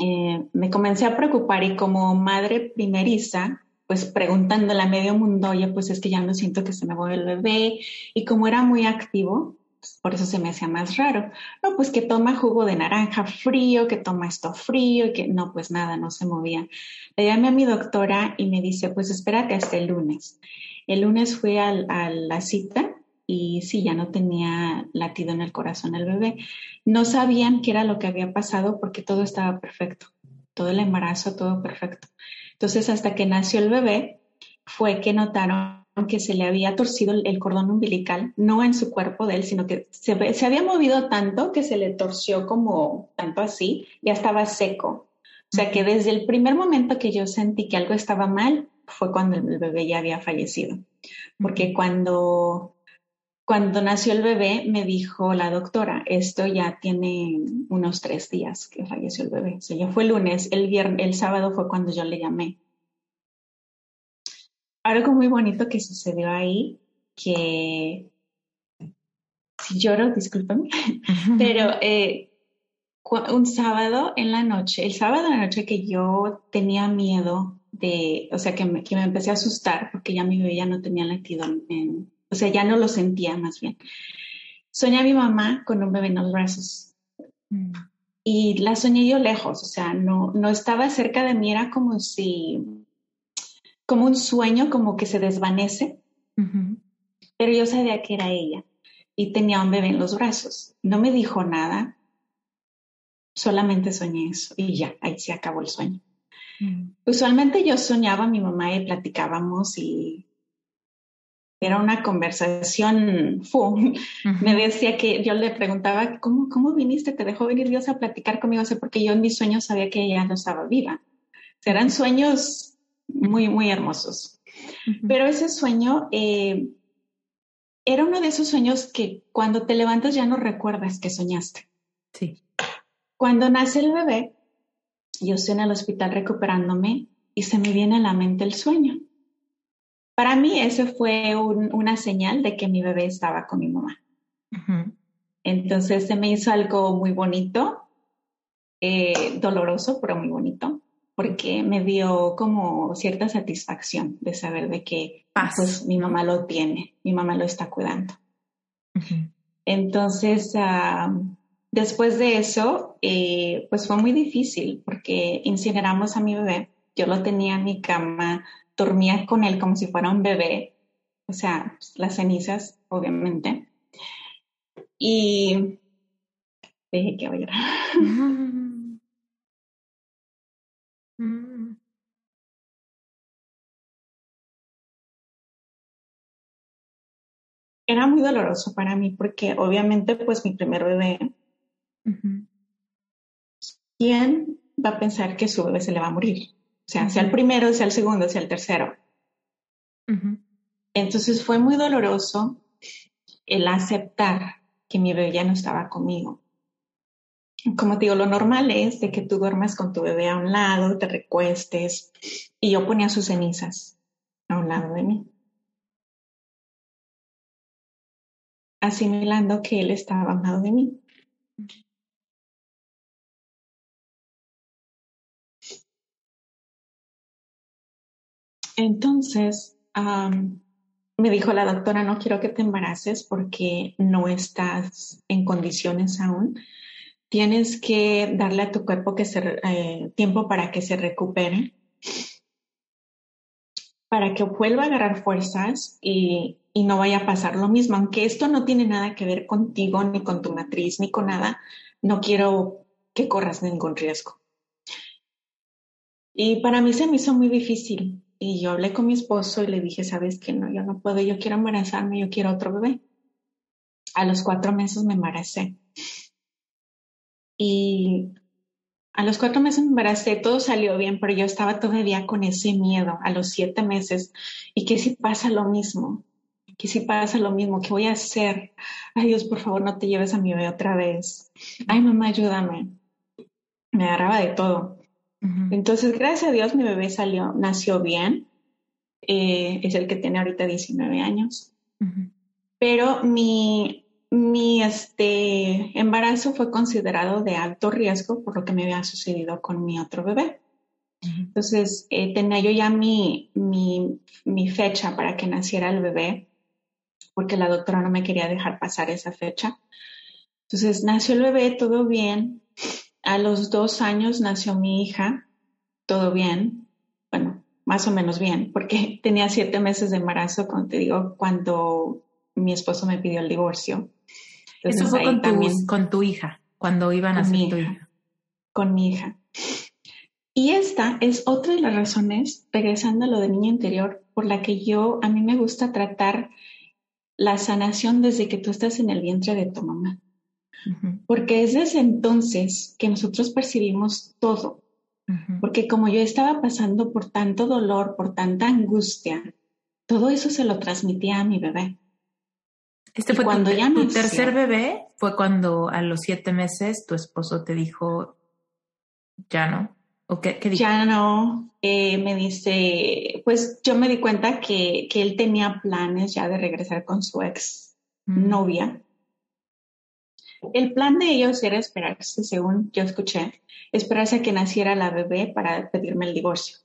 Eh, me comencé a preocupar y como madre primeriza, pues preguntándole a medio mundo, oye, pues es que ya no siento que se me mueve el bebé. Y como era muy activo, pues, por eso se me hacía más raro. No, pues que toma jugo de naranja frío, que toma esto frío, y que no, pues nada, no se movía. Le llamé a mi doctora y me dice, pues espérate hasta el lunes. El lunes fui a, a la cita y sí, ya no tenía latido en el corazón el bebé. No sabían qué era lo que había pasado porque todo estaba perfecto. Todo el embarazo, todo perfecto. Entonces, hasta que nació el bebé, fue que notaron que se le había torcido el cordón umbilical, no en su cuerpo de él, sino que se, se había movido tanto que se le torció como tanto así, ya estaba seco. O sea que desde el primer momento que yo sentí que algo estaba mal, fue cuando el bebé ya había fallecido. Porque cuando cuando nació el bebé, me dijo la doctora, esto ya tiene unos tres días que falleció el bebé. O sea, ya fue el lunes, el, viernes, el sábado fue cuando yo le llamé. Algo muy bonito que sucedió ahí, que si lloro, discúlpame, pero eh, un sábado en la noche, el sábado en la noche que yo tenía miedo de, o sea, que me, que me empecé a asustar porque ya mi bebé ya no tenía latido en, o sea, ya no lo sentía más bien. Soñé a mi mamá con un bebé en los brazos. Mm. Y la soñé yo lejos, o sea, no, no estaba cerca de mí, era como si, como un sueño, como que se desvanece. Pero yo sabía que era ella y tenía un bebé en los brazos. No me dijo nada, solamente soñé eso y ya, ahí se acabó el sueño. Mm. Usualmente yo soñaba a mi mamá y platicábamos y era una conversación, ¡fum! me decía que yo le preguntaba, ¿cómo, ¿cómo viniste? ¿Te dejó venir Dios a platicar conmigo? O porque yo en mis sueños sabía que ella no estaba viva. eran sueños muy, muy hermosos. Pero ese sueño eh, era uno de esos sueños que cuando te levantas ya no recuerdas que soñaste. Sí. Cuando nace el bebé, yo estoy en el hospital recuperándome y se me viene a la mente el sueño. Para mí ese fue una señal de que mi bebé estaba con mi mamá. Entonces se me hizo algo muy bonito, eh, doloroso, pero muy bonito, porque me dio como cierta satisfacción de saber de que pues, mi mamá lo tiene, mi mamá lo está cuidando. Entonces, después de eso, eh, pues fue muy difícil porque incineramos a mi bebé. Yo lo tenía en mi cama, dormía con él como si fuera un bebé, o sea, pues, las cenizas, obviamente. Y dije que voy Era muy doloroso para mí porque obviamente pues mi primer bebé, ¿quién va a pensar que su bebé se le va a morir? O sea, sea el primero, sea el segundo, sea el tercero. Entonces fue muy doloroso el aceptar que mi bebé ya no estaba conmigo. Como te digo, lo normal es de que tú duermas con tu bebé a un lado, te recuestes, y yo ponía sus cenizas a un lado de mí. Asimilando que él estaba a un lado de mí. Entonces, me dijo la doctora, no quiero que te embaraces porque no estás en condiciones aún. Tienes que darle a tu cuerpo que eh, tiempo para que se recupere, para que vuelva a agarrar fuerzas y, y no vaya a pasar lo mismo. Aunque esto no tiene nada que ver contigo, ni con tu matriz, ni con nada, no quiero que corras ningún riesgo. Y para mí se me hizo muy difícil y yo hablé con mi esposo y le dije, sabes que no, yo no puedo, yo quiero embarazarme, yo quiero otro bebé. A los cuatro meses me embaracé. Y a los cuatro meses me embaracé, todo salió bien, pero yo estaba todavía con ese miedo a los siete meses. ¿Y qué si pasa lo mismo? ¿Qué si pasa lo mismo? ¿Qué voy a hacer? Ay Dios, por favor, no te lleves a mi bebé otra vez. Ay, mamá, ayúdame. Me agarraba de todo. Entonces, gracias a Dios, mi bebé salió, nació bien. Eh, es el que tiene ahorita 19 años. Pero mi, mi este, embarazo fue considerado de alto riesgo por lo que me había sucedido con mi otro bebé. Entonces, eh, tenía yo ya mi, mi, mi fecha para que naciera el bebé, porque la doctora no me quería dejar pasar esa fecha. Entonces, nació el bebé, todo bien. A los dos años nació mi hija, todo bien, bueno, más o menos bien, porque tenía siete meses de embarazo, como te digo, cuando mi esposo me pidió el divorcio. Eso fue con, tu, con tu hija, cuando iban a ser tu hija. Con mi hija. Y esta es otra de las razones, regresando a lo de niño interior, por la que yo, a mí me gusta tratar la sanación desde que tú estás en el vientre de tu mamá. Porque es desde entonces que nosotros percibimos todo. Porque como yo estaba pasando por tanto dolor, por tanta angustia, todo eso se lo transmitía a mi bebé. Este fue cuando tu, ya tu tercer bebé, fue cuando a los siete meses tu esposo te dijo, ya no. ¿O qué, Ya no. Eh, me dice, pues yo me di cuenta que, que, él tenía planes ya de regresar con su ex novia. El plan de ellos era esperarse, según yo escuché, esperarse a que naciera la bebé para pedirme el divorcio.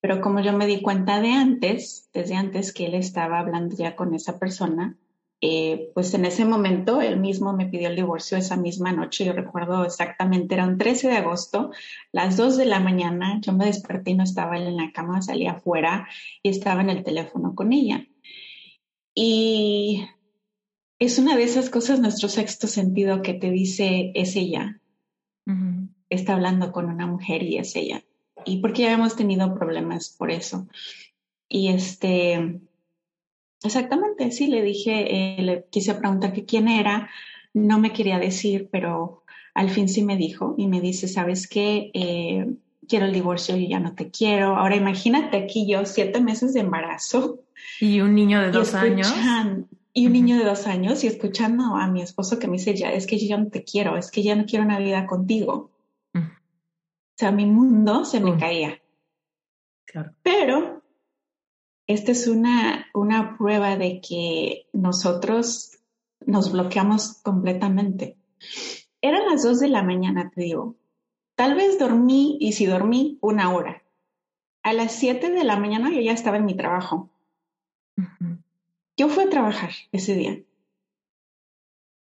Pero como yo me di cuenta de antes, desde antes que él estaba hablando ya con esa persona, eh, pues en ese momento él mismo me pidió el divorcio esa misma noche. Yo recuerdo exactamente, era un 13 de agosto, las 2 de la mañana. Yo me desperté y no estaba él en la cama, salí afuera y estaba en el teléfono con ella. Y es una de esas cosas, nuestro sexto sentido, que te dice, es ella. Está hablando con una mujer y es ella. Y porque ya hemos tenido problemas por eso. Y este, exactamente, sí, le dije, eh, le quise preguntar que quién era, no me quería decir, pero al fin sí me dijo y me dice, ¿sabes qué? Eh, quiero el divorcio, yo ya no te quiero. Ahora imagínate aquí yo, siete meses de embarazo. Y un niño de dos años y un niño de dos años y escuchando a mi esposo que me dice, ya, es que yo ya no te quiero, es que ya no quiero una vida contigo. O sea, mi mundo se me caía. Claro. Pero esta es una, una prueba de que nosotros nos bloqueamos completamente. Eran las dos de la mañana, te digo. Tal vez dormí, y si dormí, una hora. A las siete de la mañana yo ya estaba en mi trabajo. Yo fui a trabajar ese día.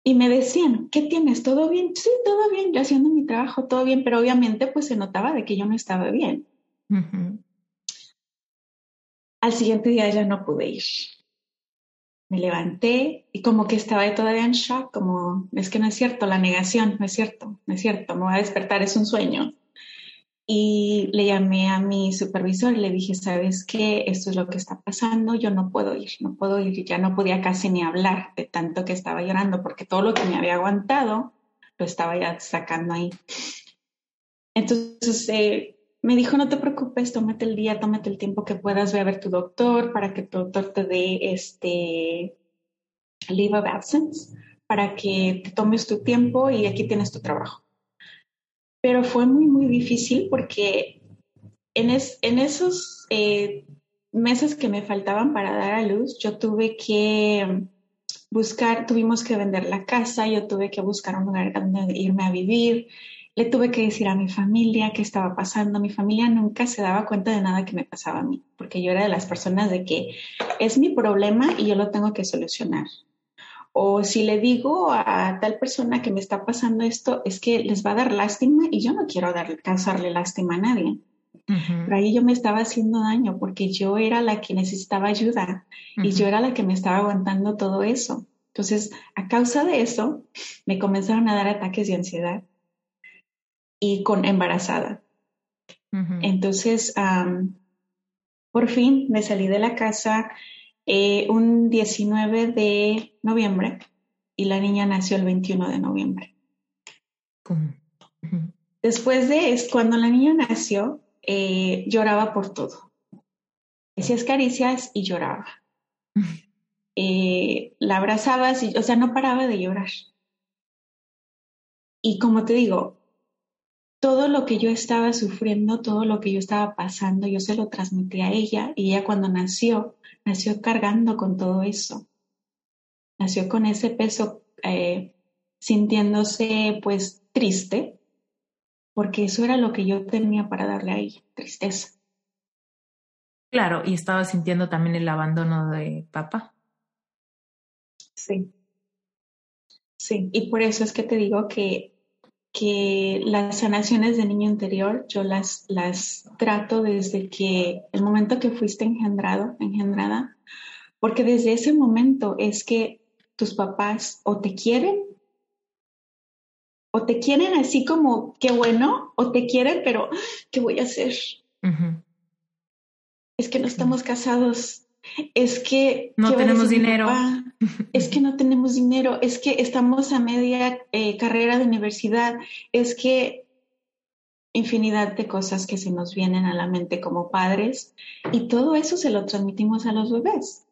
Y me decían, ¿qué tienes? ¿Todo bien? Sí, todo bien, yo haciendo mi trabajo, todo bien, pero obviamente pues se notaba de que yo no estaba bien. Al siguiente día ya no pude ir. Me levanté y como que estaba todavía en shock, como, es que no es cierto, la negación, no es cierto, no es cierto, me voy a despertar, es un sueño. Y le llamé a mi supervisor y le dije, ¿sabes qué? Esto es lo que está pasando, yo no puedo ir, no puedo ir, ya no podía casi ni hablar de tanto que estaba llorando, porque todo lo que me había aguantado lo estaba ya sacando ahí. Entonces, eh, me dijo, no te preocupes, tómate el día, tómate el tiempo que puedas, ver a ver tu doctor para que tu doctor te dé este leave of absence, para que te tomes tu tiempo y aquí tienes tu trabajo. Pero fue muy, muy difícil porque en, en esos eh, meses que me faltaban para dar a luz, yo tuve que buscar, tuvimos que vender la casa, yo tuve que buscar un lugar donde irme a vivir, le tuve que decir a mi familia qué estaba pasando. Mi familia nunca se daba cuenta de nada que me pasaba a mí, porque yo era de las personas de que es mi problema y yo lo tengo que solucionar. O si le digo a tal persona que me está pasando esto, es que les va a dar lástima y yo no quiero dar, causarle lástima a nadie. Pero ahí yo me estaba haciendo daño porque yo era la que necesitaba ayuda y yo era la que me estaba aguantando todo eso. Entonces, a causa de eso, me comenzaron a dar ataques de ansiedad y con embarazada. Entonces, por fin me salí de la casa eh, un 19 de noviembre y la niña nació el 21 de noviembre. Después de es cuando la niña nació, eh, lloraba por todo. Hacías caricias y lloraba. Eh, la abrazabas y, o sea, no paraba de llorar. Y como te digo, todo lo que yo estaba sufriendo, todo lo que yo estaba pasando, yo se lo transmití a ella y ella cuando nació, nació cargando con todo eso. Nació con ese peso, eh, sintiéndose pues triste, porque eso era lo que yo tenía para darle a ella, tristeza. Claro, y estaba sintiendo también el abandono de papá. Sí. Sí, y por eso es que te digo que que las sanaciones de niño interior yo las, las trato desde que el momento que fuiste engendrado, engendrada, porque desde ese momento es que tus papás o te quieren o te quieren así como qué bueno, o te quieren, pero ¿qué voy a hacer? Es que no estamos casados, es que no tenemos dinero. es que no tenemos dinero, es que estamos a media eh, carrera de universidad, es que infinidad de cosas que se nos vienen a la mente como padres. Y todo eso se lo transmitimos a los bebés.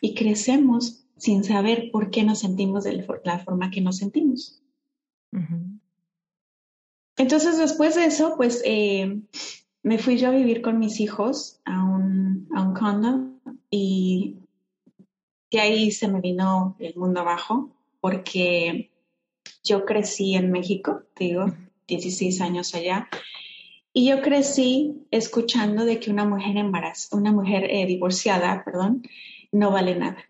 Y crecemos sin saber por qué nos sentimos de la forma que nos sentimos. Entonces después de eso, pues eh, me fui yo a vivir con mis hijos a un, a un condo y que ahí se me vino el mundo abajo porque yo crecí en México, digo, 16 años allá, y yo crecí escuchando de que una mujer embarazada, una mujer eh, divorciada, perdón, no vale nada.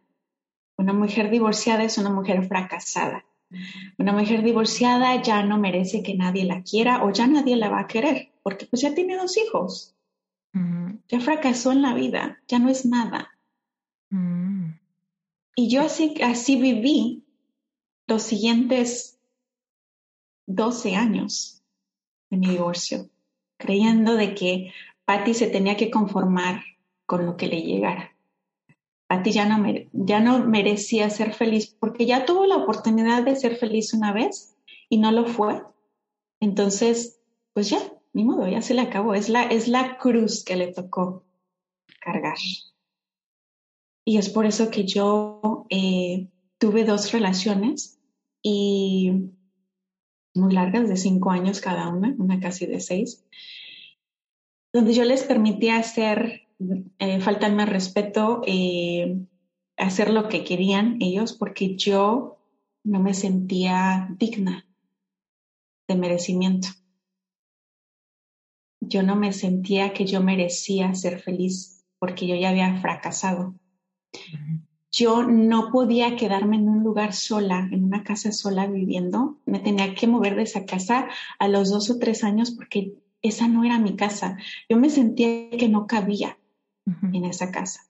Una mujer divorciada es una mujer fracasada. Una mujer divorciada ya no merece que nadie la quiera o ya nadie la va a querer, porque pues ya tiene dos hijos. Ya fracasó en la vida, ya no es nada. Mm. Y yo así, así viví los siguientes 12 años de mi divorcio, creyendo de que Patty se tenía que conformar con lo que le llegara. Patty ya no, ya no merecía ser feliz porque ya tuvo la oportunidad de ser feliz una vez y no lo fue. Entonces, pues ya, ni modo, ya se le acabó. Es la, es la cruz que le tocó cargar. Y es por eso que yo eh, tuve dos relaciones y muy largas, de cinco años cada una, una casi de seis, donde yo les permitía hacer, eh, faltarme respeto, eh, hacer lo que querían ellos, porque yo no me sentía digna de merecimiento. Yo no me sentía que yo merecía ser feliz porque yo ya había fracasado. Yo no podía quedarme en un lugar sola, en una casa sola viviendo. Me tenía que mover de esa casa a los dos o tres años porque esa no era mi casa. Yo me sentía que no cabía en esa casa.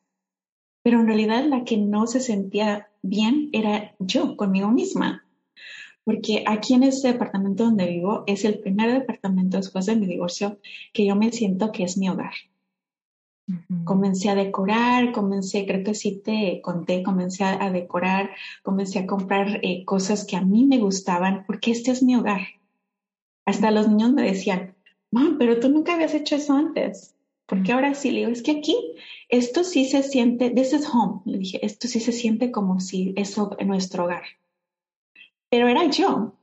Pero en realidad la que no se sentía bien era yo conmigo misma. Porque aquí en este departamento donde vivo es el primer departamento después de mi divorcio que yo me siento que es mi hogar. Comencé a decorar, comencé, creo que sí te conté, comencé a, decorar, comencé a comprar eh, cosas que a mí me gustaban porque este es mi hogar. Hasta los niños me decían, Mam, pero tú nunca habías hecho eso antes. Porque ahora sí, le digo, es que aquí esto sí se siente, this is home. Le dije, esto sí se siente como si eso en nuestro hogar. Pero era yo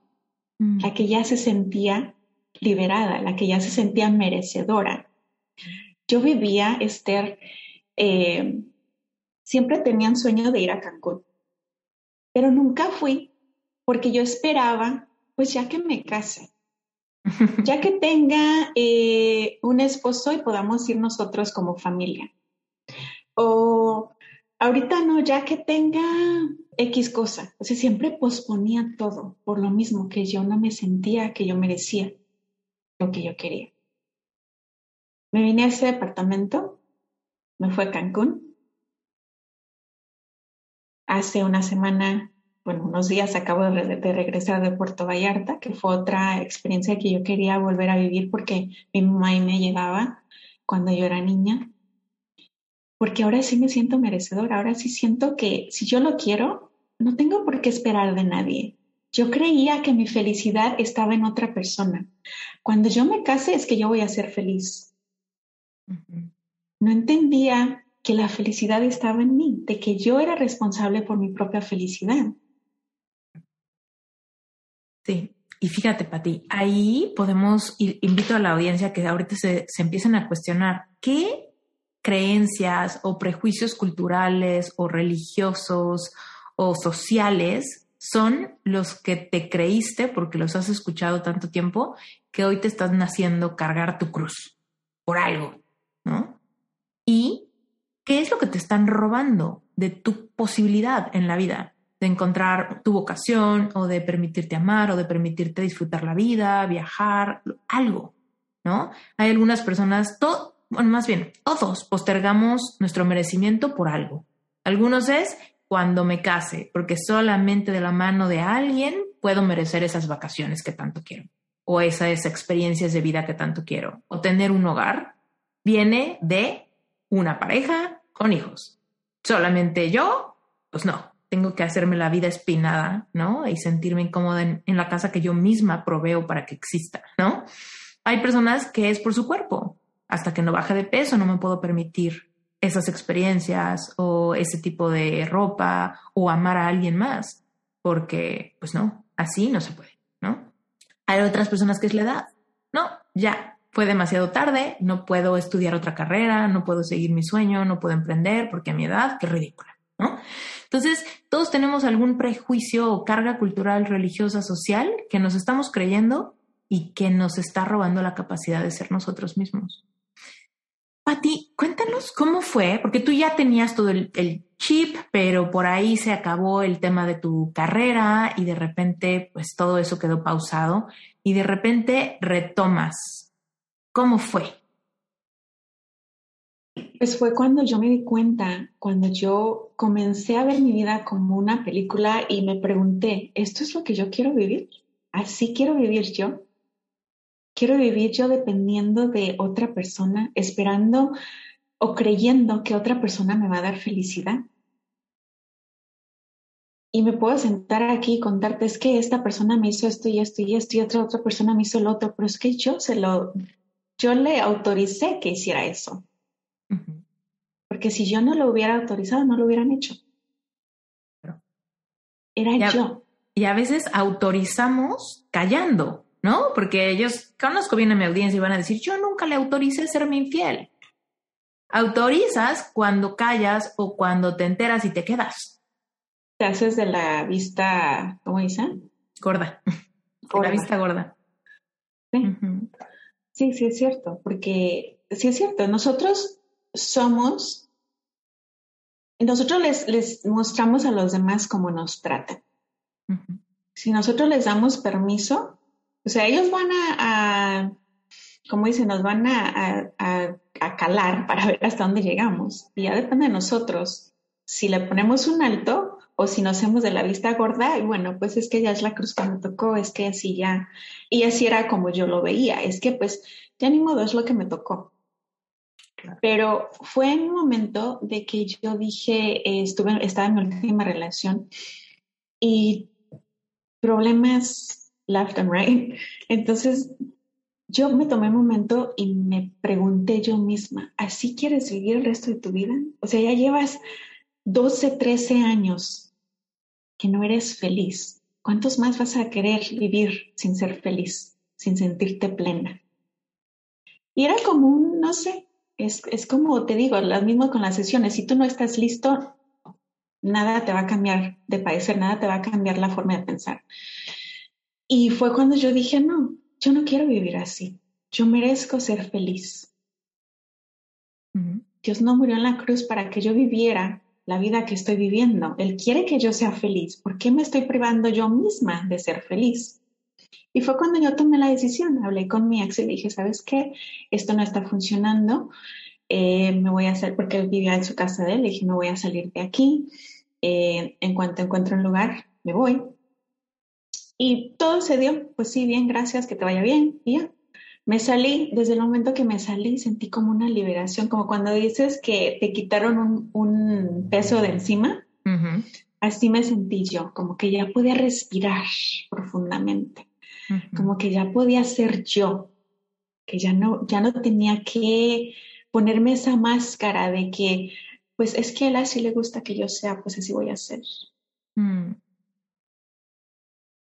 mm. la que ya se sentía liberada, la que ya se sentía merecedora. Yo vivía, Esther, eh, siempre tenía un sueño de ir a Cancún, pero nunca fui porque yo esperaba, pues ya que me case, ya que tenga eh, un esposo y podamos ir nosotros como familia. O ahorita no, ya que tenga X cosa. O sea, siempre posponía todo por lo mismo que yo no me sentía que yo merecía lo que yo quería. Me vine a ese departamento, me fue a Cancún. Hace una semana bueno, unos días acabo de, regresar de Puerto Vallarta, que fue otra experiencia que yo quería volver a vivir porque mi mamá me llevaba cuando yo era niña. Porque ahora sí me siento merecedora, ahora sí siento que si yo lo quiero, no tengo por qué esperar de nadie. Yo creía que mi felicidad estaba en otra persona. Cuando yo me case es que yo voy a ser feliz. No entendía que la felicidad estaba en mí, de que yo era responsable por mi propia felicidad. Sí, y fíjate, Pati, ahí podemos, invito a la audiencia que ahorita se, se empiecen a cuestionar qué creencias o prejuicios culturales o religiosos o sociales son los que te creíste porque los has escuchado tanto tiempo que hoy te están haciendo cargar tu cruz por algo, ¿no? Y qué es lo que te están robando de tu posibilidad en la vida de encontrar tu vocación o de permitirte amar o de permitirte disfrutar la vida, viajar, algo, ¿no? Hay algunas personas, bueno, más bien, todos postergamos nuestro merecimiento por algo. Algunos es cuando me case, porque solamente de la mano de alguien puedo merecer esas vacaciones que tanto quiero, o esas experiencias de vida que tanto quiero, o tener un hogar, viene de una pareja con hijos. Solamente yo, pues no, tengo que hacerme la vida espinada, ¿no? Y sentirme incómoda en, la casa que yo misma proveo para que exista, ¿no? Hay personas que es por su cuerpo. Hasta que no baje de peso no me puedo permitir esas experiencias o ese tipo de ropa o amar a alguien más, porque pues no, así no se puede, ¿no? Hay otras personas que es la edad. No, ya, fue demasiado tarde, no puedo estudiar otra carrera, no puedo seguir mi sueño, no puedo emprender porque a mi edad, qué ridícula. ¿no? Entonces, todos tenemos algún prejuicio o carga cultural, religiosa, social que nos estamos creyendo y que nos está robando la capacidad de ser nosotros mismos. Pati, cuéntanos cómo fue, porque tú ya tenías todo el, el, chip, pero por ahí se acabó el tema de tu carrera y de repente, pues todo eso quedó pausado y de repente retomas. ¿Cómo fue? Pues fue cuando yo me di cuenta, cuando yo comencé a ver mi vida como una película y me pregunté, ¿esto es lo que yo quiero vivir? ¿Así quiero vivir yo? ¿Quiero vivir yo dependiendo de otra persona, esperando o creyendo que otra persona me va a dar felicidad? Y me puedo sentar aquí y contarte, es que esta persona me hizo esto y esto y esto y otra otra persona me hizo lo otro, pero es que yo se lo, yo le autoricé que hiciera eso. Porque si yo no lo hubiera autorizado, no lo hubieran hecho. Era yo. Y a veces autorizamos callando, ¿no? Porque ellos, conozco bien a mi audiencia y van a decir, yo nunca le autoricé serme infiel. Autorizas cuando callas o cuando te enteras y te quedas. te haces de la vista, ¿cómo dicen? Gorda. La vista gorda. Sí. sí, sí es cierto, porque sí es cierto, nosotros somos, nosotros les, les mostramos a los demás cómo nos tratan. Si nosotros les damos permiso, o sea, ellos van a, como dicen, nos van a, a, a, calar para ver hasta dónde llegamos. Y ya depende de nosotros. Si le ponemos un alto o si nos hacemos de la vista gorda, y bueno, pues es que ya es la cruz que me tocó, es que así ya, y así era como yo lo veía, es que pues ya ni modo es lo que me tocó. Pero fue en un momento de que yo dije, eh, estuve, estaba en mi última relación y problemas left and right. Entonces yo me tomé un momento y me pregunté yo misma, ¿así quieres vivir el resto de tu vida? O sea, ya llevas 12, 13 años que no eres feliz. ¿Cuántos más vas a querer vivir sin ser feliz, sin sentirte plena? Y era como un, no sé, es, es como te digo, lo mismo con las sesiones. Si tú no estás listo, nada te va a cambiar de parecer, nada te va a cambiar la forma de pensar. Y fue cuando yo dije, no, yo no quiero vivir así. Yo merezco ser feliz. Dios no murió en la cruz para que yo viviera la vida que estoy viviendo. Él quiere que yo sea feliz. ¿Por qué me estoy privando yo misma de ser feliz? Y fue cuando yo tomé la decisión. Hablé con mi ex y dije, ¿sabes qué? Esto no está funcionando. Eh, me voy a hacer, porque él vivía en su casa de él, le dije, me voy a salir de aquí. Eh, en cuanto encuentre un lugar, me voy. Y todo se dio, pues sí, bien, gracias, que te vaya bien. Y ya, me salí, desde el momento que me salí sentí como una liberación, como cuando dices que te quitaron un, peso de encima. Así me sentí yo, como que ya podía respirar profundamente, como que ya podía ser yo, que ya no, ya no tenía que ponerme esa máscara de que, pues es que a él así le gusta que yo sea, pues así voy a ser. Mm.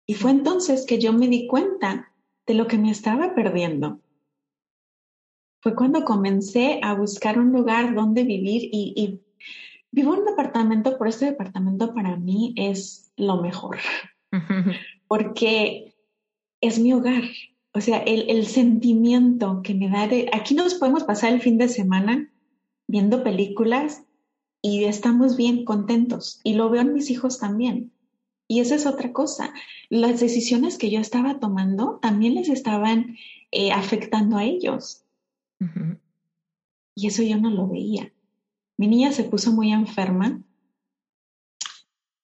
Y fue entonces que yo me di cuenta de lo que me estaba perdiendo. Fue cuando comencé a buscar un lugar donde vivir y, vivo en un departamento, por este departamento para mí es lo mejor, porque es mi hogar. O sea, el, el, sentimiento que me da de, aquí nos podemos pasar el fin de semana viendo películas y estamos bien contentos. Y lo veo en mis hijos también. Y esa es otra cosa. Las decisiones que yo estaba tomando también les estaban eh, afectando a ellos. Y eso yo no lo veía. Mi niña se puso muy enferma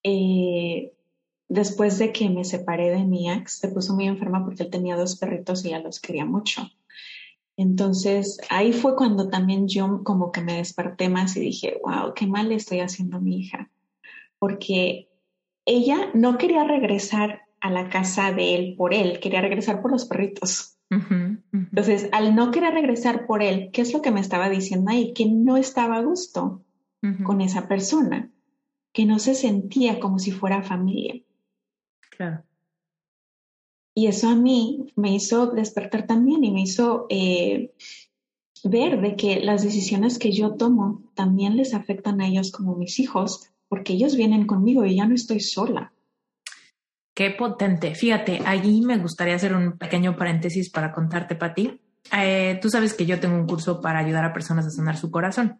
eh, después de que me separé de mi ex. Se puso muy enferma porque él tenía dos perritos y ya los quería mucho. Entonces ahí fue cuando también yo como que me desperté más y dije, wow, qué mal le estoy haciendo a mi hija. Porque ella no quería regresar a la casa de él por él, quería regresar por los perritos. Entonces, al no querer regresar por él, ¿qué es lo que me estaba diciendo ahí? Que no estaba a gusto con esa persona, que no se sentía como si fuera familia. Claro. Y eso a mí me hizo despertar también y me hizo eh, ver de que las decisiones que yo tomo también les afectan a ellos como mis hijos, porque ellos vienen conmigo y ya no estoy sola. Qué potente. Fíjate, allí me gustaría hacer un pequeño paréntesis para contarte, Pati. Eh, tú sabes que yo tengo un curso para ayudar a personas a sanar su corazón.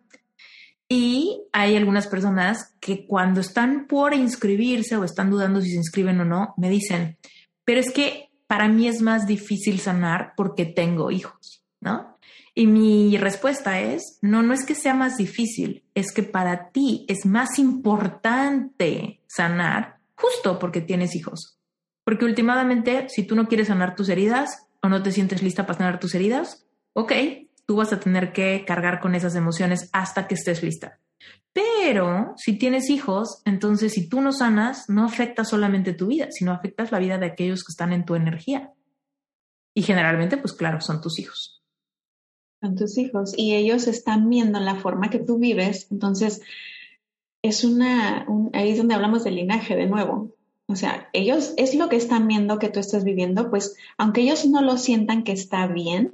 Y hay algunas personas que cuando están por inscribirse o están dudando si se inscriben o no, me dicen, pero es que para mí es más difícil sanar porque tengo hijos, ¿no? Y mi respuesta es, no, no es que sea más difícil, es que para ti es más importante sanar justo porque tienes hijos. Porque últimamente, si tú no quieres sanar tus heridas o no te sientes lista para sanar tus heridas, ok, tú vas a tener que cargar con esas emociones hasta que estés lista. Pero si tienes hijos, entonces si tú no sanas, no afecta solamente tu vida, sino afectas la vida de aquellos que están en tu energía. Y generalmente, pues claro, son tus hijos con tus hijos y ellos están viendo la forma que tú vives, entonces es una, ahí es donde hablamos del linaje de nuevo. O sea, ellos es lo que están viendo que tú estás viviendo, pues aunque ellos no lo sientan que está bien,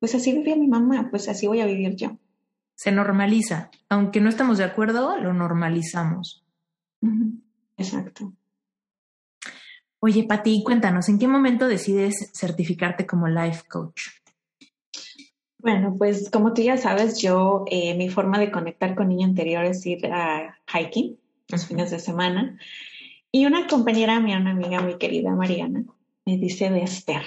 pues así vivía mi mamá, pues así voy a vivir yo. Se normaliza, aunque no estamos de acuerdo, lo normalizamos. Exacto. Oye, Pati, cuéntanos, ¿en qué momento decides certificarte como life coach? Bueno, pues como tú ya sabes, yo, eh, mi forma de conectar con niño interior es ir a hiking los fines de semana. Y una compañera mía, una amiga muy querida, Mariana, me dice de Esther.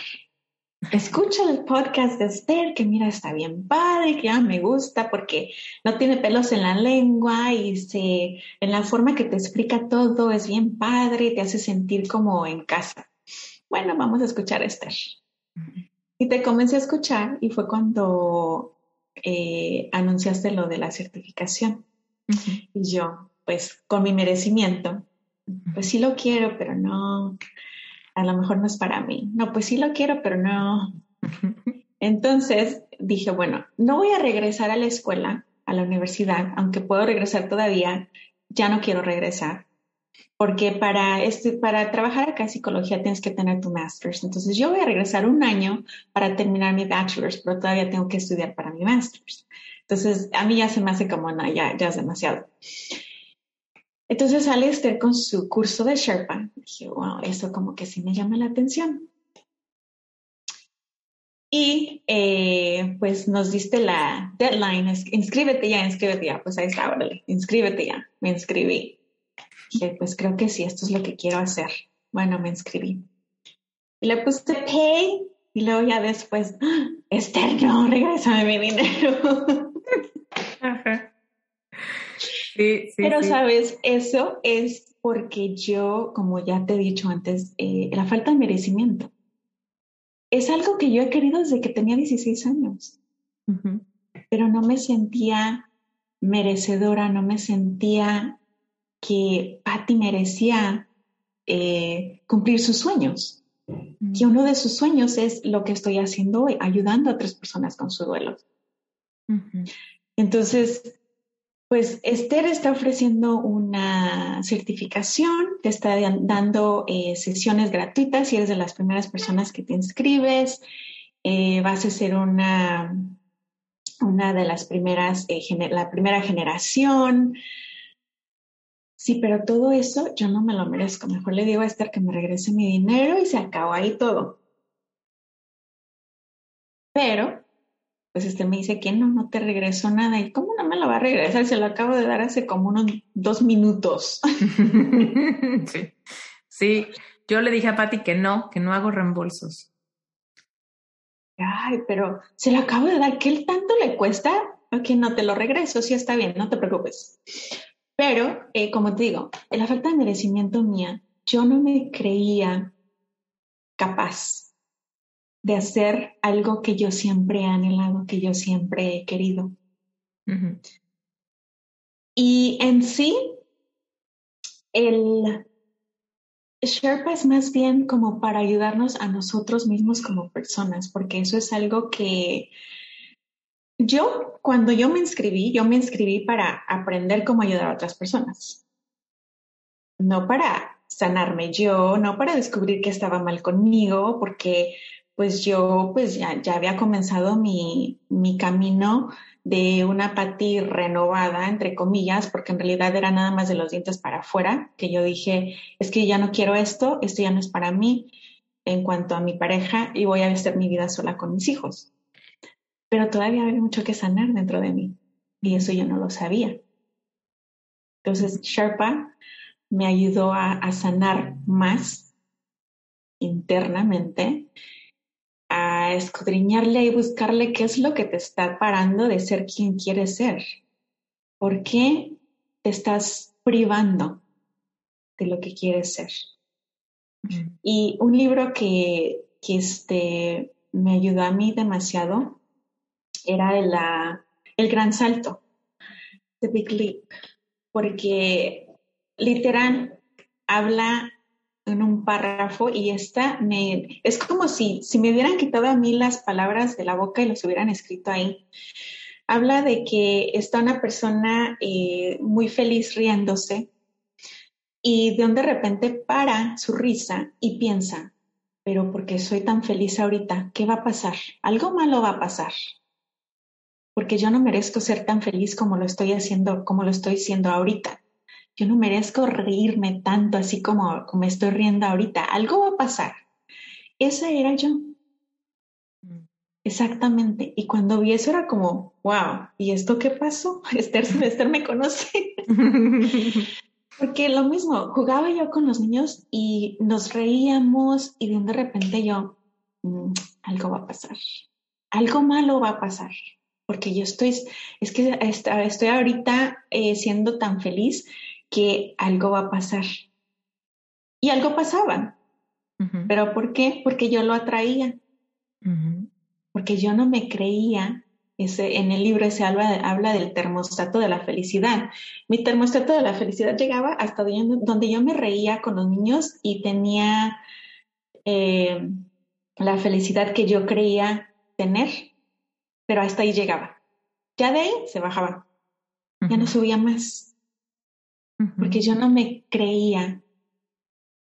Escucha el podcast de Esther, que mira, está bien padre, que ya me gusta porque no tiene pelos en la lengua y se, en la forma que te explica todo es bien padre, te hace sentir como en casa. Bueno, vamos a escuchar a Esther. Y te comencé a escuchar y fue cuando eh, anunciaste lo de la certificación. Y yo, pues con mi merecimiento, pues sí lo quiero, pero no, a lo mejor no es para mí. No, pues sí lo quiero, pero no. Entonces dije, bueno, no voy a regresar a la escuela, a la universidad, aunque puedo regresar todavía, ya no quiero regresar porque para, este, para trabajar acá en psicología tienes que tener tu master's. Entonces yo voy a regresar un año para terminar mi bachelor's, pero todavía tengo que estudiar para mi master's. Entonces a mí ya se me hace como, no, ya, ya es demasiado. Entonces sale Esther con su curso de Sherpa. Dije, wow, eso como que sí me llama la atención. Y eh, pues nos diste la deadline, inscríbete ya, inscríbete ya. Pues ahí está, órale, inscríbete ya. Me inscribí dije, pues creo que sí, esto es lo que quiero hacer. Bueno, me inscribí. Y le puse pay y luego ya después, ¡Ah! Esther, no, regrésame mi dinero. Sí, sí, Pero sabes, eso es porque yo, como ya te he dicho antes, eh, la falta de merecimiento es algo que yo he querido desde que tenía 16 años, pero no me sentía merecedora, no me sentía que Patty merecía eh, cumplir sus sueños. Que uno de sus sueños es lo que estoy haciendo hoy, ayudando a otras personas con su duelo. Entonces, pues Esther está ofreciendo una certificación, te está dando eh, sesiones gratuitas si eres de las primeras personas que te inscribes. Eh, vas a ser una, una de las primeras, la primera generación. Sí, pero todo eso yo no me lo merezco. Mejor le digo a Esther que me regrese mi dinero y se acabó ahí todo. Pero, pues este me dice que no, no te regreso nada. ¿Y cómo no me lo va a regresar? Se lo acabo de dar hace como unos dos minutos. sí. sí, yo le dije a Patti que no, que no hago reembolsos. Ay, pero se lo acabo de dar. ¿Qué tanto le cuesta? Ok, no te lo regreso. Sí, está bien, no te preocupes. Pero, eh, como te digo, la falta de merecimiento mía, yo no me creía capaz de hacer algo que yo siempre he anhelado, que yo siempre he querido. Y en sí, el Sherpa es más bien como para ayudarnos a nosotros mismos como personas, porque eso es algo que yo, cuando yo me inscribí, yo me inscribí para aprender cómo ayudar a otras personas. No para sanarme yo, no para descubrir que estaba mal conmigo, porque pues yo pues ya, ya había comenzado mi, mi camino de una pati renovada, entre comillas, porque en realidad era nada más de los dientes para afuera, que yo dije, es que ya no quiero esto, esto ya no es para mí en cuanto a mi pareja y voy a hacer mi vida sola con mis hijos pero todavía había mucho que sanar dentro de mí y eso yo no lo sabía. Entonces, Sherpa me ayudó a, sanar más internamente, a escudriñarle y buscarle qué es lo que te está parando de ser quien quieres ser. ¿Por qué te estás privando de lo que quieres ser? Mm. Y un libro que, que este, me ayudó a mí demasiado era la, el gran salto, The Big Leap, porque literal habla en un párrafo y esta me es como si, si me hubieran quitado a mí las palabras de la boca y los hubieran escrito ahí. Habla de que está una persona eh, muy feliz riéndose y de donde de repente para su risa y piensa, pero porque soy tan feliz ahorita, ¿qué va a pasar? Algo malo va a pasar porque yo no merezco ser tan feliz como lo estoy haciendo, como lo estoy siendo ahorita. yo no merezco reírme tanto así como, como estoy riendo ahorita, algo va a pasar. Esa era yo. Exactamente. Y cuando vi eso era como, wow, ¿y esto qué pasó? Esther, Esther me conoce. Porque lo mismo, jugaba yo con los niños y nos reíamos y de repente yo, mm, algo va a pasar, algo malo va a pasar, porque yo estoy, es que estoy ahorita eh, siendo tan feliz que algo va a pasar. Y algo pasaba. ¿Pero por qué? Porque yo lo atraía. Porque yo no me creía ese, en el libro se habla, habla, del termostato de la felicidad. Mi termostato de la felicidad llegaba hasta donde yo me reía con los niños y tenía eh, la felicidad que yo creía tener, pero hasta ahí llegaba. Ya de ahí se bajaba, ya no subía más, porque yo no me creía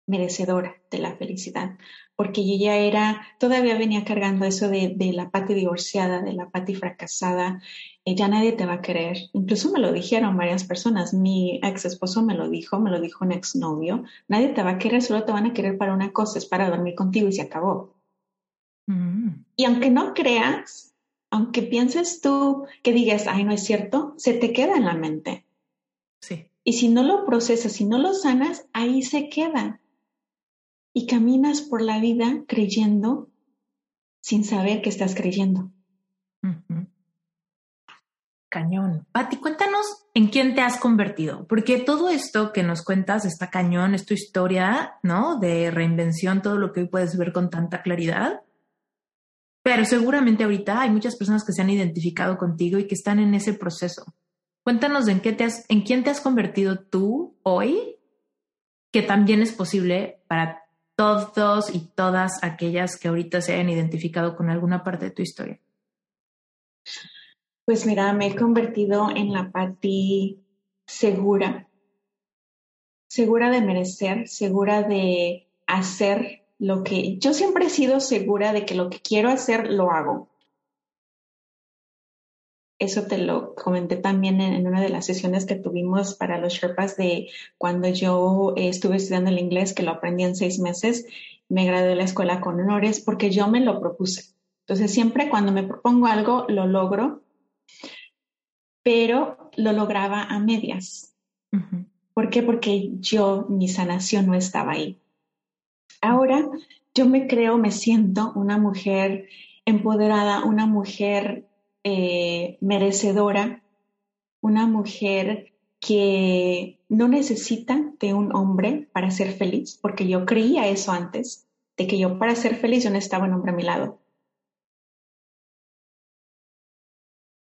merecedora de la felicidad, porque yo ya era, todavía venía cargando eso de, la pati divorciada, de la pati fracasada, eh, ya nadie te va a querer. Incluso me lo dijeron varias personas, mi ex esposo me lo dijo, me lo dijo un exnovio, nadie te va a querer, solo te van a querer para una cosa, es para dormir contigo y se acabó. Mm. Y aunque no creas, aunque pienses tú que digas, ay, no es cierto, se te queda en la mente. Sí. Y si no lo procesas, si no lo sanas, ahí se queda y caminas por la vida creyendo sin saber que estás creyendo. Cañón. Pati, cuéntanos en quién te has convertido, porque todo esto que nos cuentas está cañón, es tu historia, ¿no? De reinvención, todo lo que hoy puedes ver con tanta claridad. Pero seguramente ahorita hay muchas personas que se han identificado contigo y que están en ese proceso. Cuéntanos en qué te has, en quién te has convertido tú hoy, que también es posible para todos y todas aquellas que ahorita se hayan identificado con alguna parte de tu historia? Pues mira, me he convertido en la Pati segura, segura de merecer, segura de hacer lo que yo siempre he sido segura de que lo que quiero hacer lo hago eso te lo comenté también en, una de las sesiones que tuvimos para los Sherpas de cuando yo eh, estuve estudiando el inglés, que lo aprendí en seis meses, me gradué de la escuela con honores porque yo me lo propuse. Entonces, siempre cuando me propongo algo, lo logro, pero lo lograba a medias. ¿Por qué? Porque yo, mi sanación no estaba ahí. Ahora yo me creo, me siento una mujer empoderada, una mujer eh, merecedora, una mujer que no necesita de un hombre para ser feliz, porque yo creía eso antes, de que yo para ser feliz yo necesitaba un hombre a mi lado.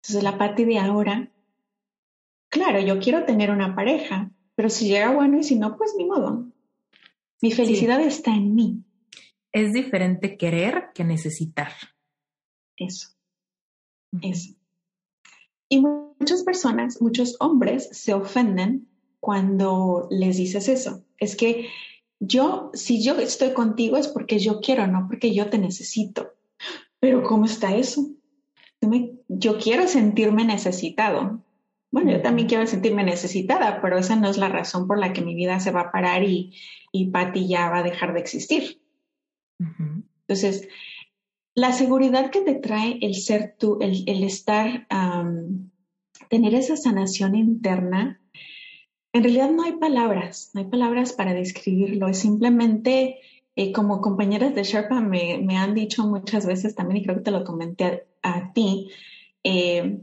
Entonces la parte de ahora, claro, yo quiero tener una pareja, pero si llega bueno y si no, pues ni modo. Mi felicidad está en mí. Es diferente querer que necesitar. Eso. Eso. Y muchas personas, muchos hombres se ofenden cuando les dices eso. Es que yo, si yo estoy contigo es porque yo quiero, no porque yo te necesito. Pero ¿cómo está eso? Yo quiero sentirme necesitado. Bueno, yo también quiero sentirme necesitada, pero esa no es la razón por la que mi vida se va a parar y, y Patty ya va a dejar de existir. Entonces, la seguridad que te trae el ser tú, el, estar, tener esa sanación interna, en realidad no hay palabras, no hay palabras para describirlo, es simplemente eh, como compañeras de Sherpa me, han dicho muchas veces también, y creo que te lo comenté a, ti, eh,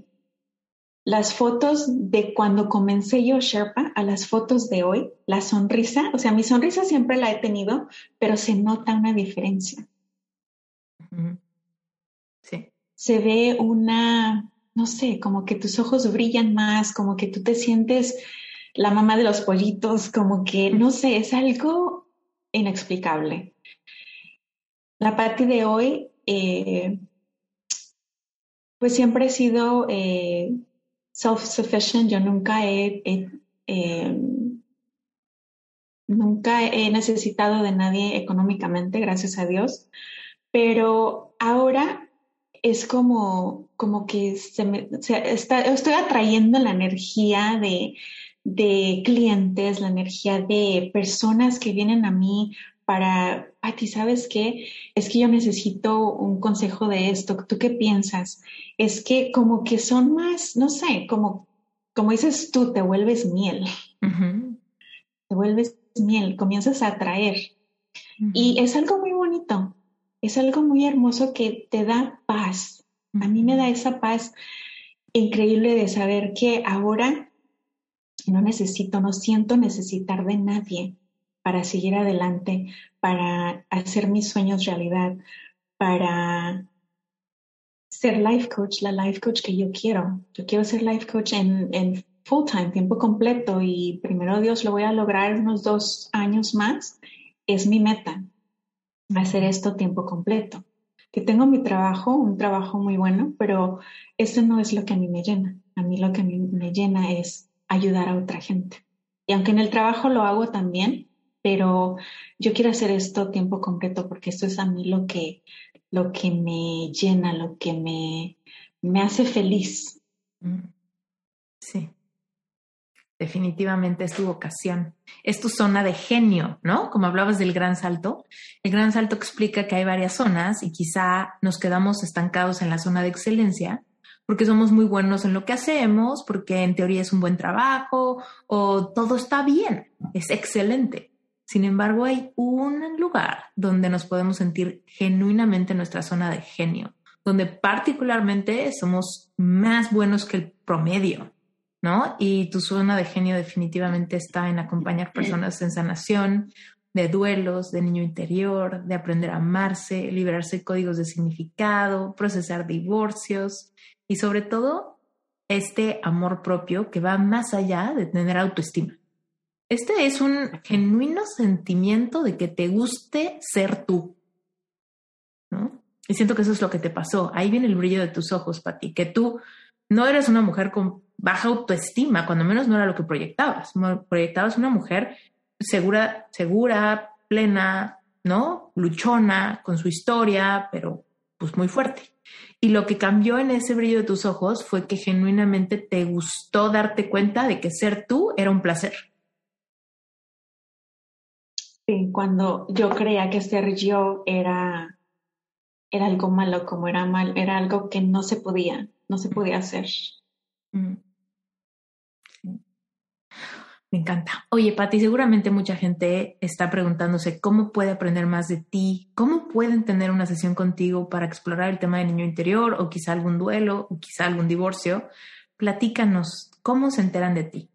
las fotos de cuando comencé yo Sherpa a las fotos de hoy, la sonrisa, o sea, mi sonrisa siempre la he tenido, pero se nota una diferencia. Se ve una, no sé, como que tus ojos brillan más, como que tú te sientes la mamá de los pollitos, como que, no sé, es algo inexplicable. La parte de hoy, eh, pues siempre he sido eh, self-sufficient, yo nunca he, eh, nunca he necesitado de nadie económicamente, gracias a Dios, pero ahora es como, como que se me, estoy atrayendo la energía de, de clientes, la energía de personas que vienen a mí para, ti ¿sabes qué? Es que yo necesito un consejo de esto. ¿Tú qué piensas? Es que como que son más, no sé, como, como dices tú, te vuelves miel. Te vuelves miel, comienzas a atraer. Y es algo muy bonito, es algo muy hermoso que te da paz. A mí me da esa paz increíble de saber que ahora no necesito, no siento necesitar de nadie para seguir adelante, para hacer mis sueños realidad, para ser life coach, la life coach que yo quiero. Yo quiero ser life coach en, en full time, tiempo completo y primero Dios lo voy a lograr unos dos años más. Es mi meta, hacer esto tiempo completo. Que tengo mi trabajo, un trabajo muy bueno, pero eso no es lo que a mí me llena. A mí lo que a mí me llena es ayudar a otra gente. Y aunque en el trabajo lo hago también, pero yo quiero hacer esto tiempo completo porque esto es a mí lo que, lo que me llena, lo que me, me hace feliz. Mm. Sí, definitivamente es tu vocación, es tu zona de genio, ¿no? Como hablabas del gran salto, el gran salto explica que hay varias zonas y quizá nos quedamos estancados en la zona de excelencia porque somos muy buenos en lo que hacemos, porque en teoría es un buen trabajo o todo está bien, es excelente. Sin embargo, hay un lugar donde nos podemos sentir genuinamente en nuestra zona de genio, donde particularmente somos más buenos que el promedio, ¿no? Y tu zona de genio definitivamente está en acompañar personas en sanación, de duelos, de niño interior, de aprender a amarse, liberarse de códigos de significado, procesar divorcios y sobre todo este amor propio que va más allá de tener autoestima. Este es un genuino sentimiento de que te guste ser tú. ¿no? Y siento que eso es lo que te pasó. Ahí viene el brillo de tus ojos, Pati, que tú no eres una mujer con baja autoestima, cuando menos no era lo que proyectabas. Proyectabas una mujer segura, segura, plena, ¿no? Luchona, con su historia, pero pues muy fuerte. Y lo que cambió en ese brillo de tus ojos fue que genuinamente te gustó darte cuenta de que ser tú era un placer. Sí, cuando yo creía que ser yo era, era algo malo, como era mal, era algo que no se podía, no se podía hacer. Mm. Me encanta. Oye, Pati, seguramente mucha gente está preguntándose cómo puede aprender más de ti, cómo pueden tener una sesión contigo para explorar el tema del niño interior o quizá algún duelo o quizá algún divorcio. Platícanos, ¿cómo se enteran de ti?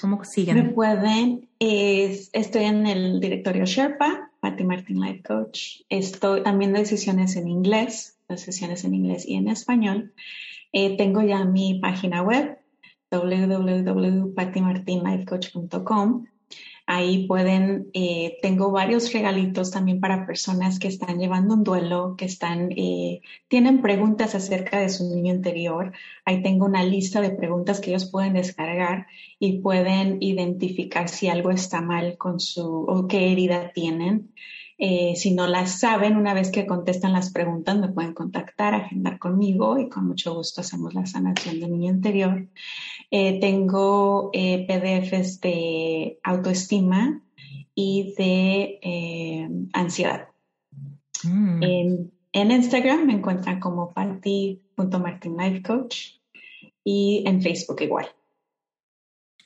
¿Cómo siguen? Me pueden, estoy en el directorio Sherpa, Patti Martin Life Coach. Estoy también de sesiones en inglés, las sesiones en inglés y en español. Eh, tengo ya mi página web, www.patimartinlifecoach.com Ahí pueden, eh, tengo varios regalitos también para personas que están llevando un duelo, que están, eh, tienen preguntas acerca de su niño interior. Ahí tengo una lista de preguntas que ellos pueden descargar y pueden identificar si algo está mal con su o qué herida tienen. Eh, si no las saben, una vez que contestan las preguntas, me pueden contactar, agendar conmigo y con mucho gusto hacemos la sanación del niño interior. Eh, tengo eh, PDFs de autoestima y de ansiedad. Mm. En, en, Instagram me encuentran como Coach y en Facebook igual.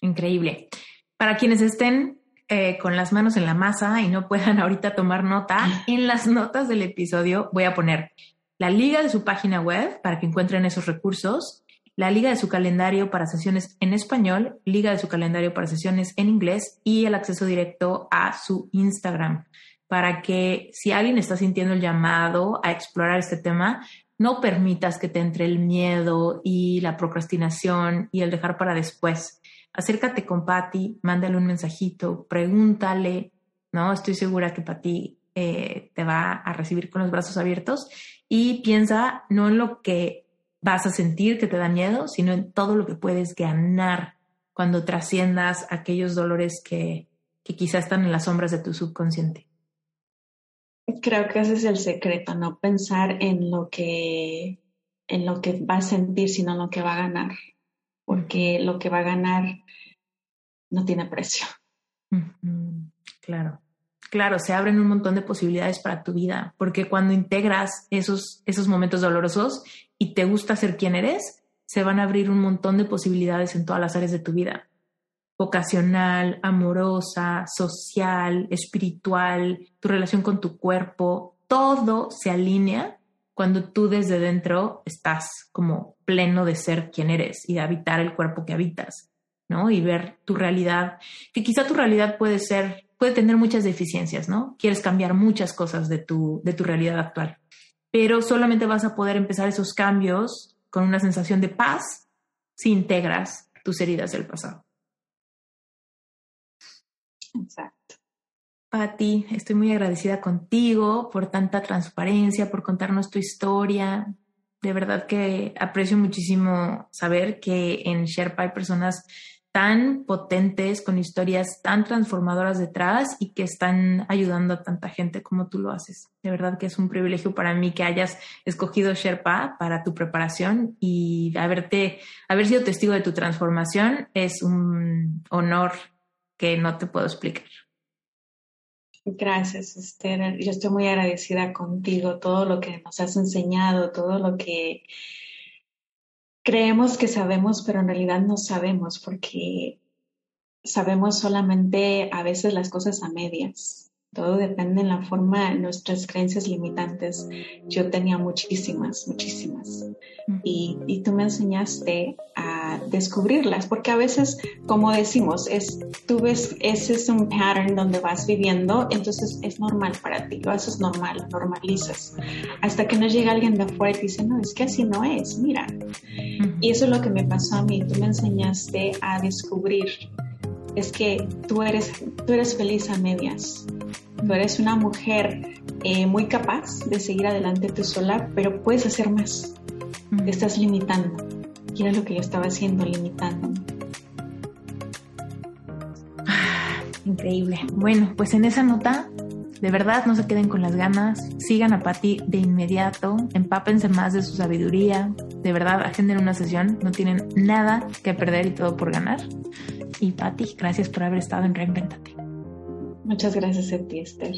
Increíble. Para quienes estén eh, con las manos en la masa y no puedan ahorita tomar nota, en las notas del episodio voy a poner la liga de su página web para que encuentren esos recursos, la liga de su calendario para sesiones en español, liga de su calendario para sesiones en inglés y el acceso directo a su Instagram. Para que si alguien está sintiendo el llamado a explorar este tema, no permitas que te entre el miedo y la procrastinación y el dejar para después acércate con Patti, mándale un mensajito, pregúntale, ¿no? Estoy segura que Patti eh, te va a recibir con los brazos abiertos y piensa no en lo que vas a sentir que te da miedo, sino en todo lo que puedes ganar cuando trasciendas aquellos dolores que, que quizás están en las sombras de tu subconsciente. Creo que ese es el secreto, no pensar en lo que en lo que va a sentir, sino en lo que va a ganar porque lo que va a ganar no tiene precio. Claro. Claro, se abren un montón de posibilidades para tu vida, porque cuando integras esos, esos momentos dolorosos y te gusta ser quien eres, se van a abrir un montón de posibilidades en todas las áreas de tu vida. Vocacional, amorosa, social, espiritual, tu relación con tu cuerpo, todo se alinea cuando tú desde dentro estás como pleno de ser quien eres y de habitar el cuerpo que habitas. ¿No? Y ver tu realidad, que quizá tu realidad puede ser, puede tener muchas deficiencias, ¿no? Quieres cambiar muchas cosas de tu, de tu realidad actual, pero solamente vas a poder empezar esos cambios con una sensación de paz si integras tus heridas del pasado. Exacto. Patti, estoy muy agradecida contigo por tanta transparencia, por contarnos tu historia, de verdad que aprecio muchísimo saber que en Sherpa hay personas tan potentes, con historias tan transformadoras detrás y que están ayudando a tanta gente como tú lo haces. De verdad que es un privilegio para mí que hayas escogido Sherpa para tu preparación y haberte, haber sido testigo de tu transformación es un honor que no te puedo explicar. Gracias, Esther. Yo estoy muy agradecida contigo, todo lo que nos has enseñado, todo lo que creemos que sabemos, pero en realidad no sabemos porque sabemos solamente a veces las cosas a medias. Todo depende en la forma, de nuestras creencias limitantes. Yo tenía muchísimas, muchísimas. Y, y, tú me enseñaste a descubrirlas, porque a veces, como decimos, es, tú ves, ese es un pattern donde vas viviendo, entonces es normal para ti, lo haces normal, normalizas. Hasta que no llega alguien de afuera y te dice, no, es que así no es, mira. Y eso es lo que me pasó a mí. Tú me enseñaste a descubrir es que tú eres, tú eres feliz a medias. Tú eres una mujer eh, muy capaz de seguir adelante tú sola, pero puedes hacer más. Te estás limitando. Y era lo que yo estaba haciendo, limitando. Ah, increíble. Bueno, pues en esa nota, de verdad no se queden con las ganas, sigan a Patti de inmediato, empápense más de su sabiduría, de verdad agenden una sesión, no tienen nada que perder y todo por ganar. Y Patti, gracias por haber estado en Reinventate. Muchas gracias a ti, Esther.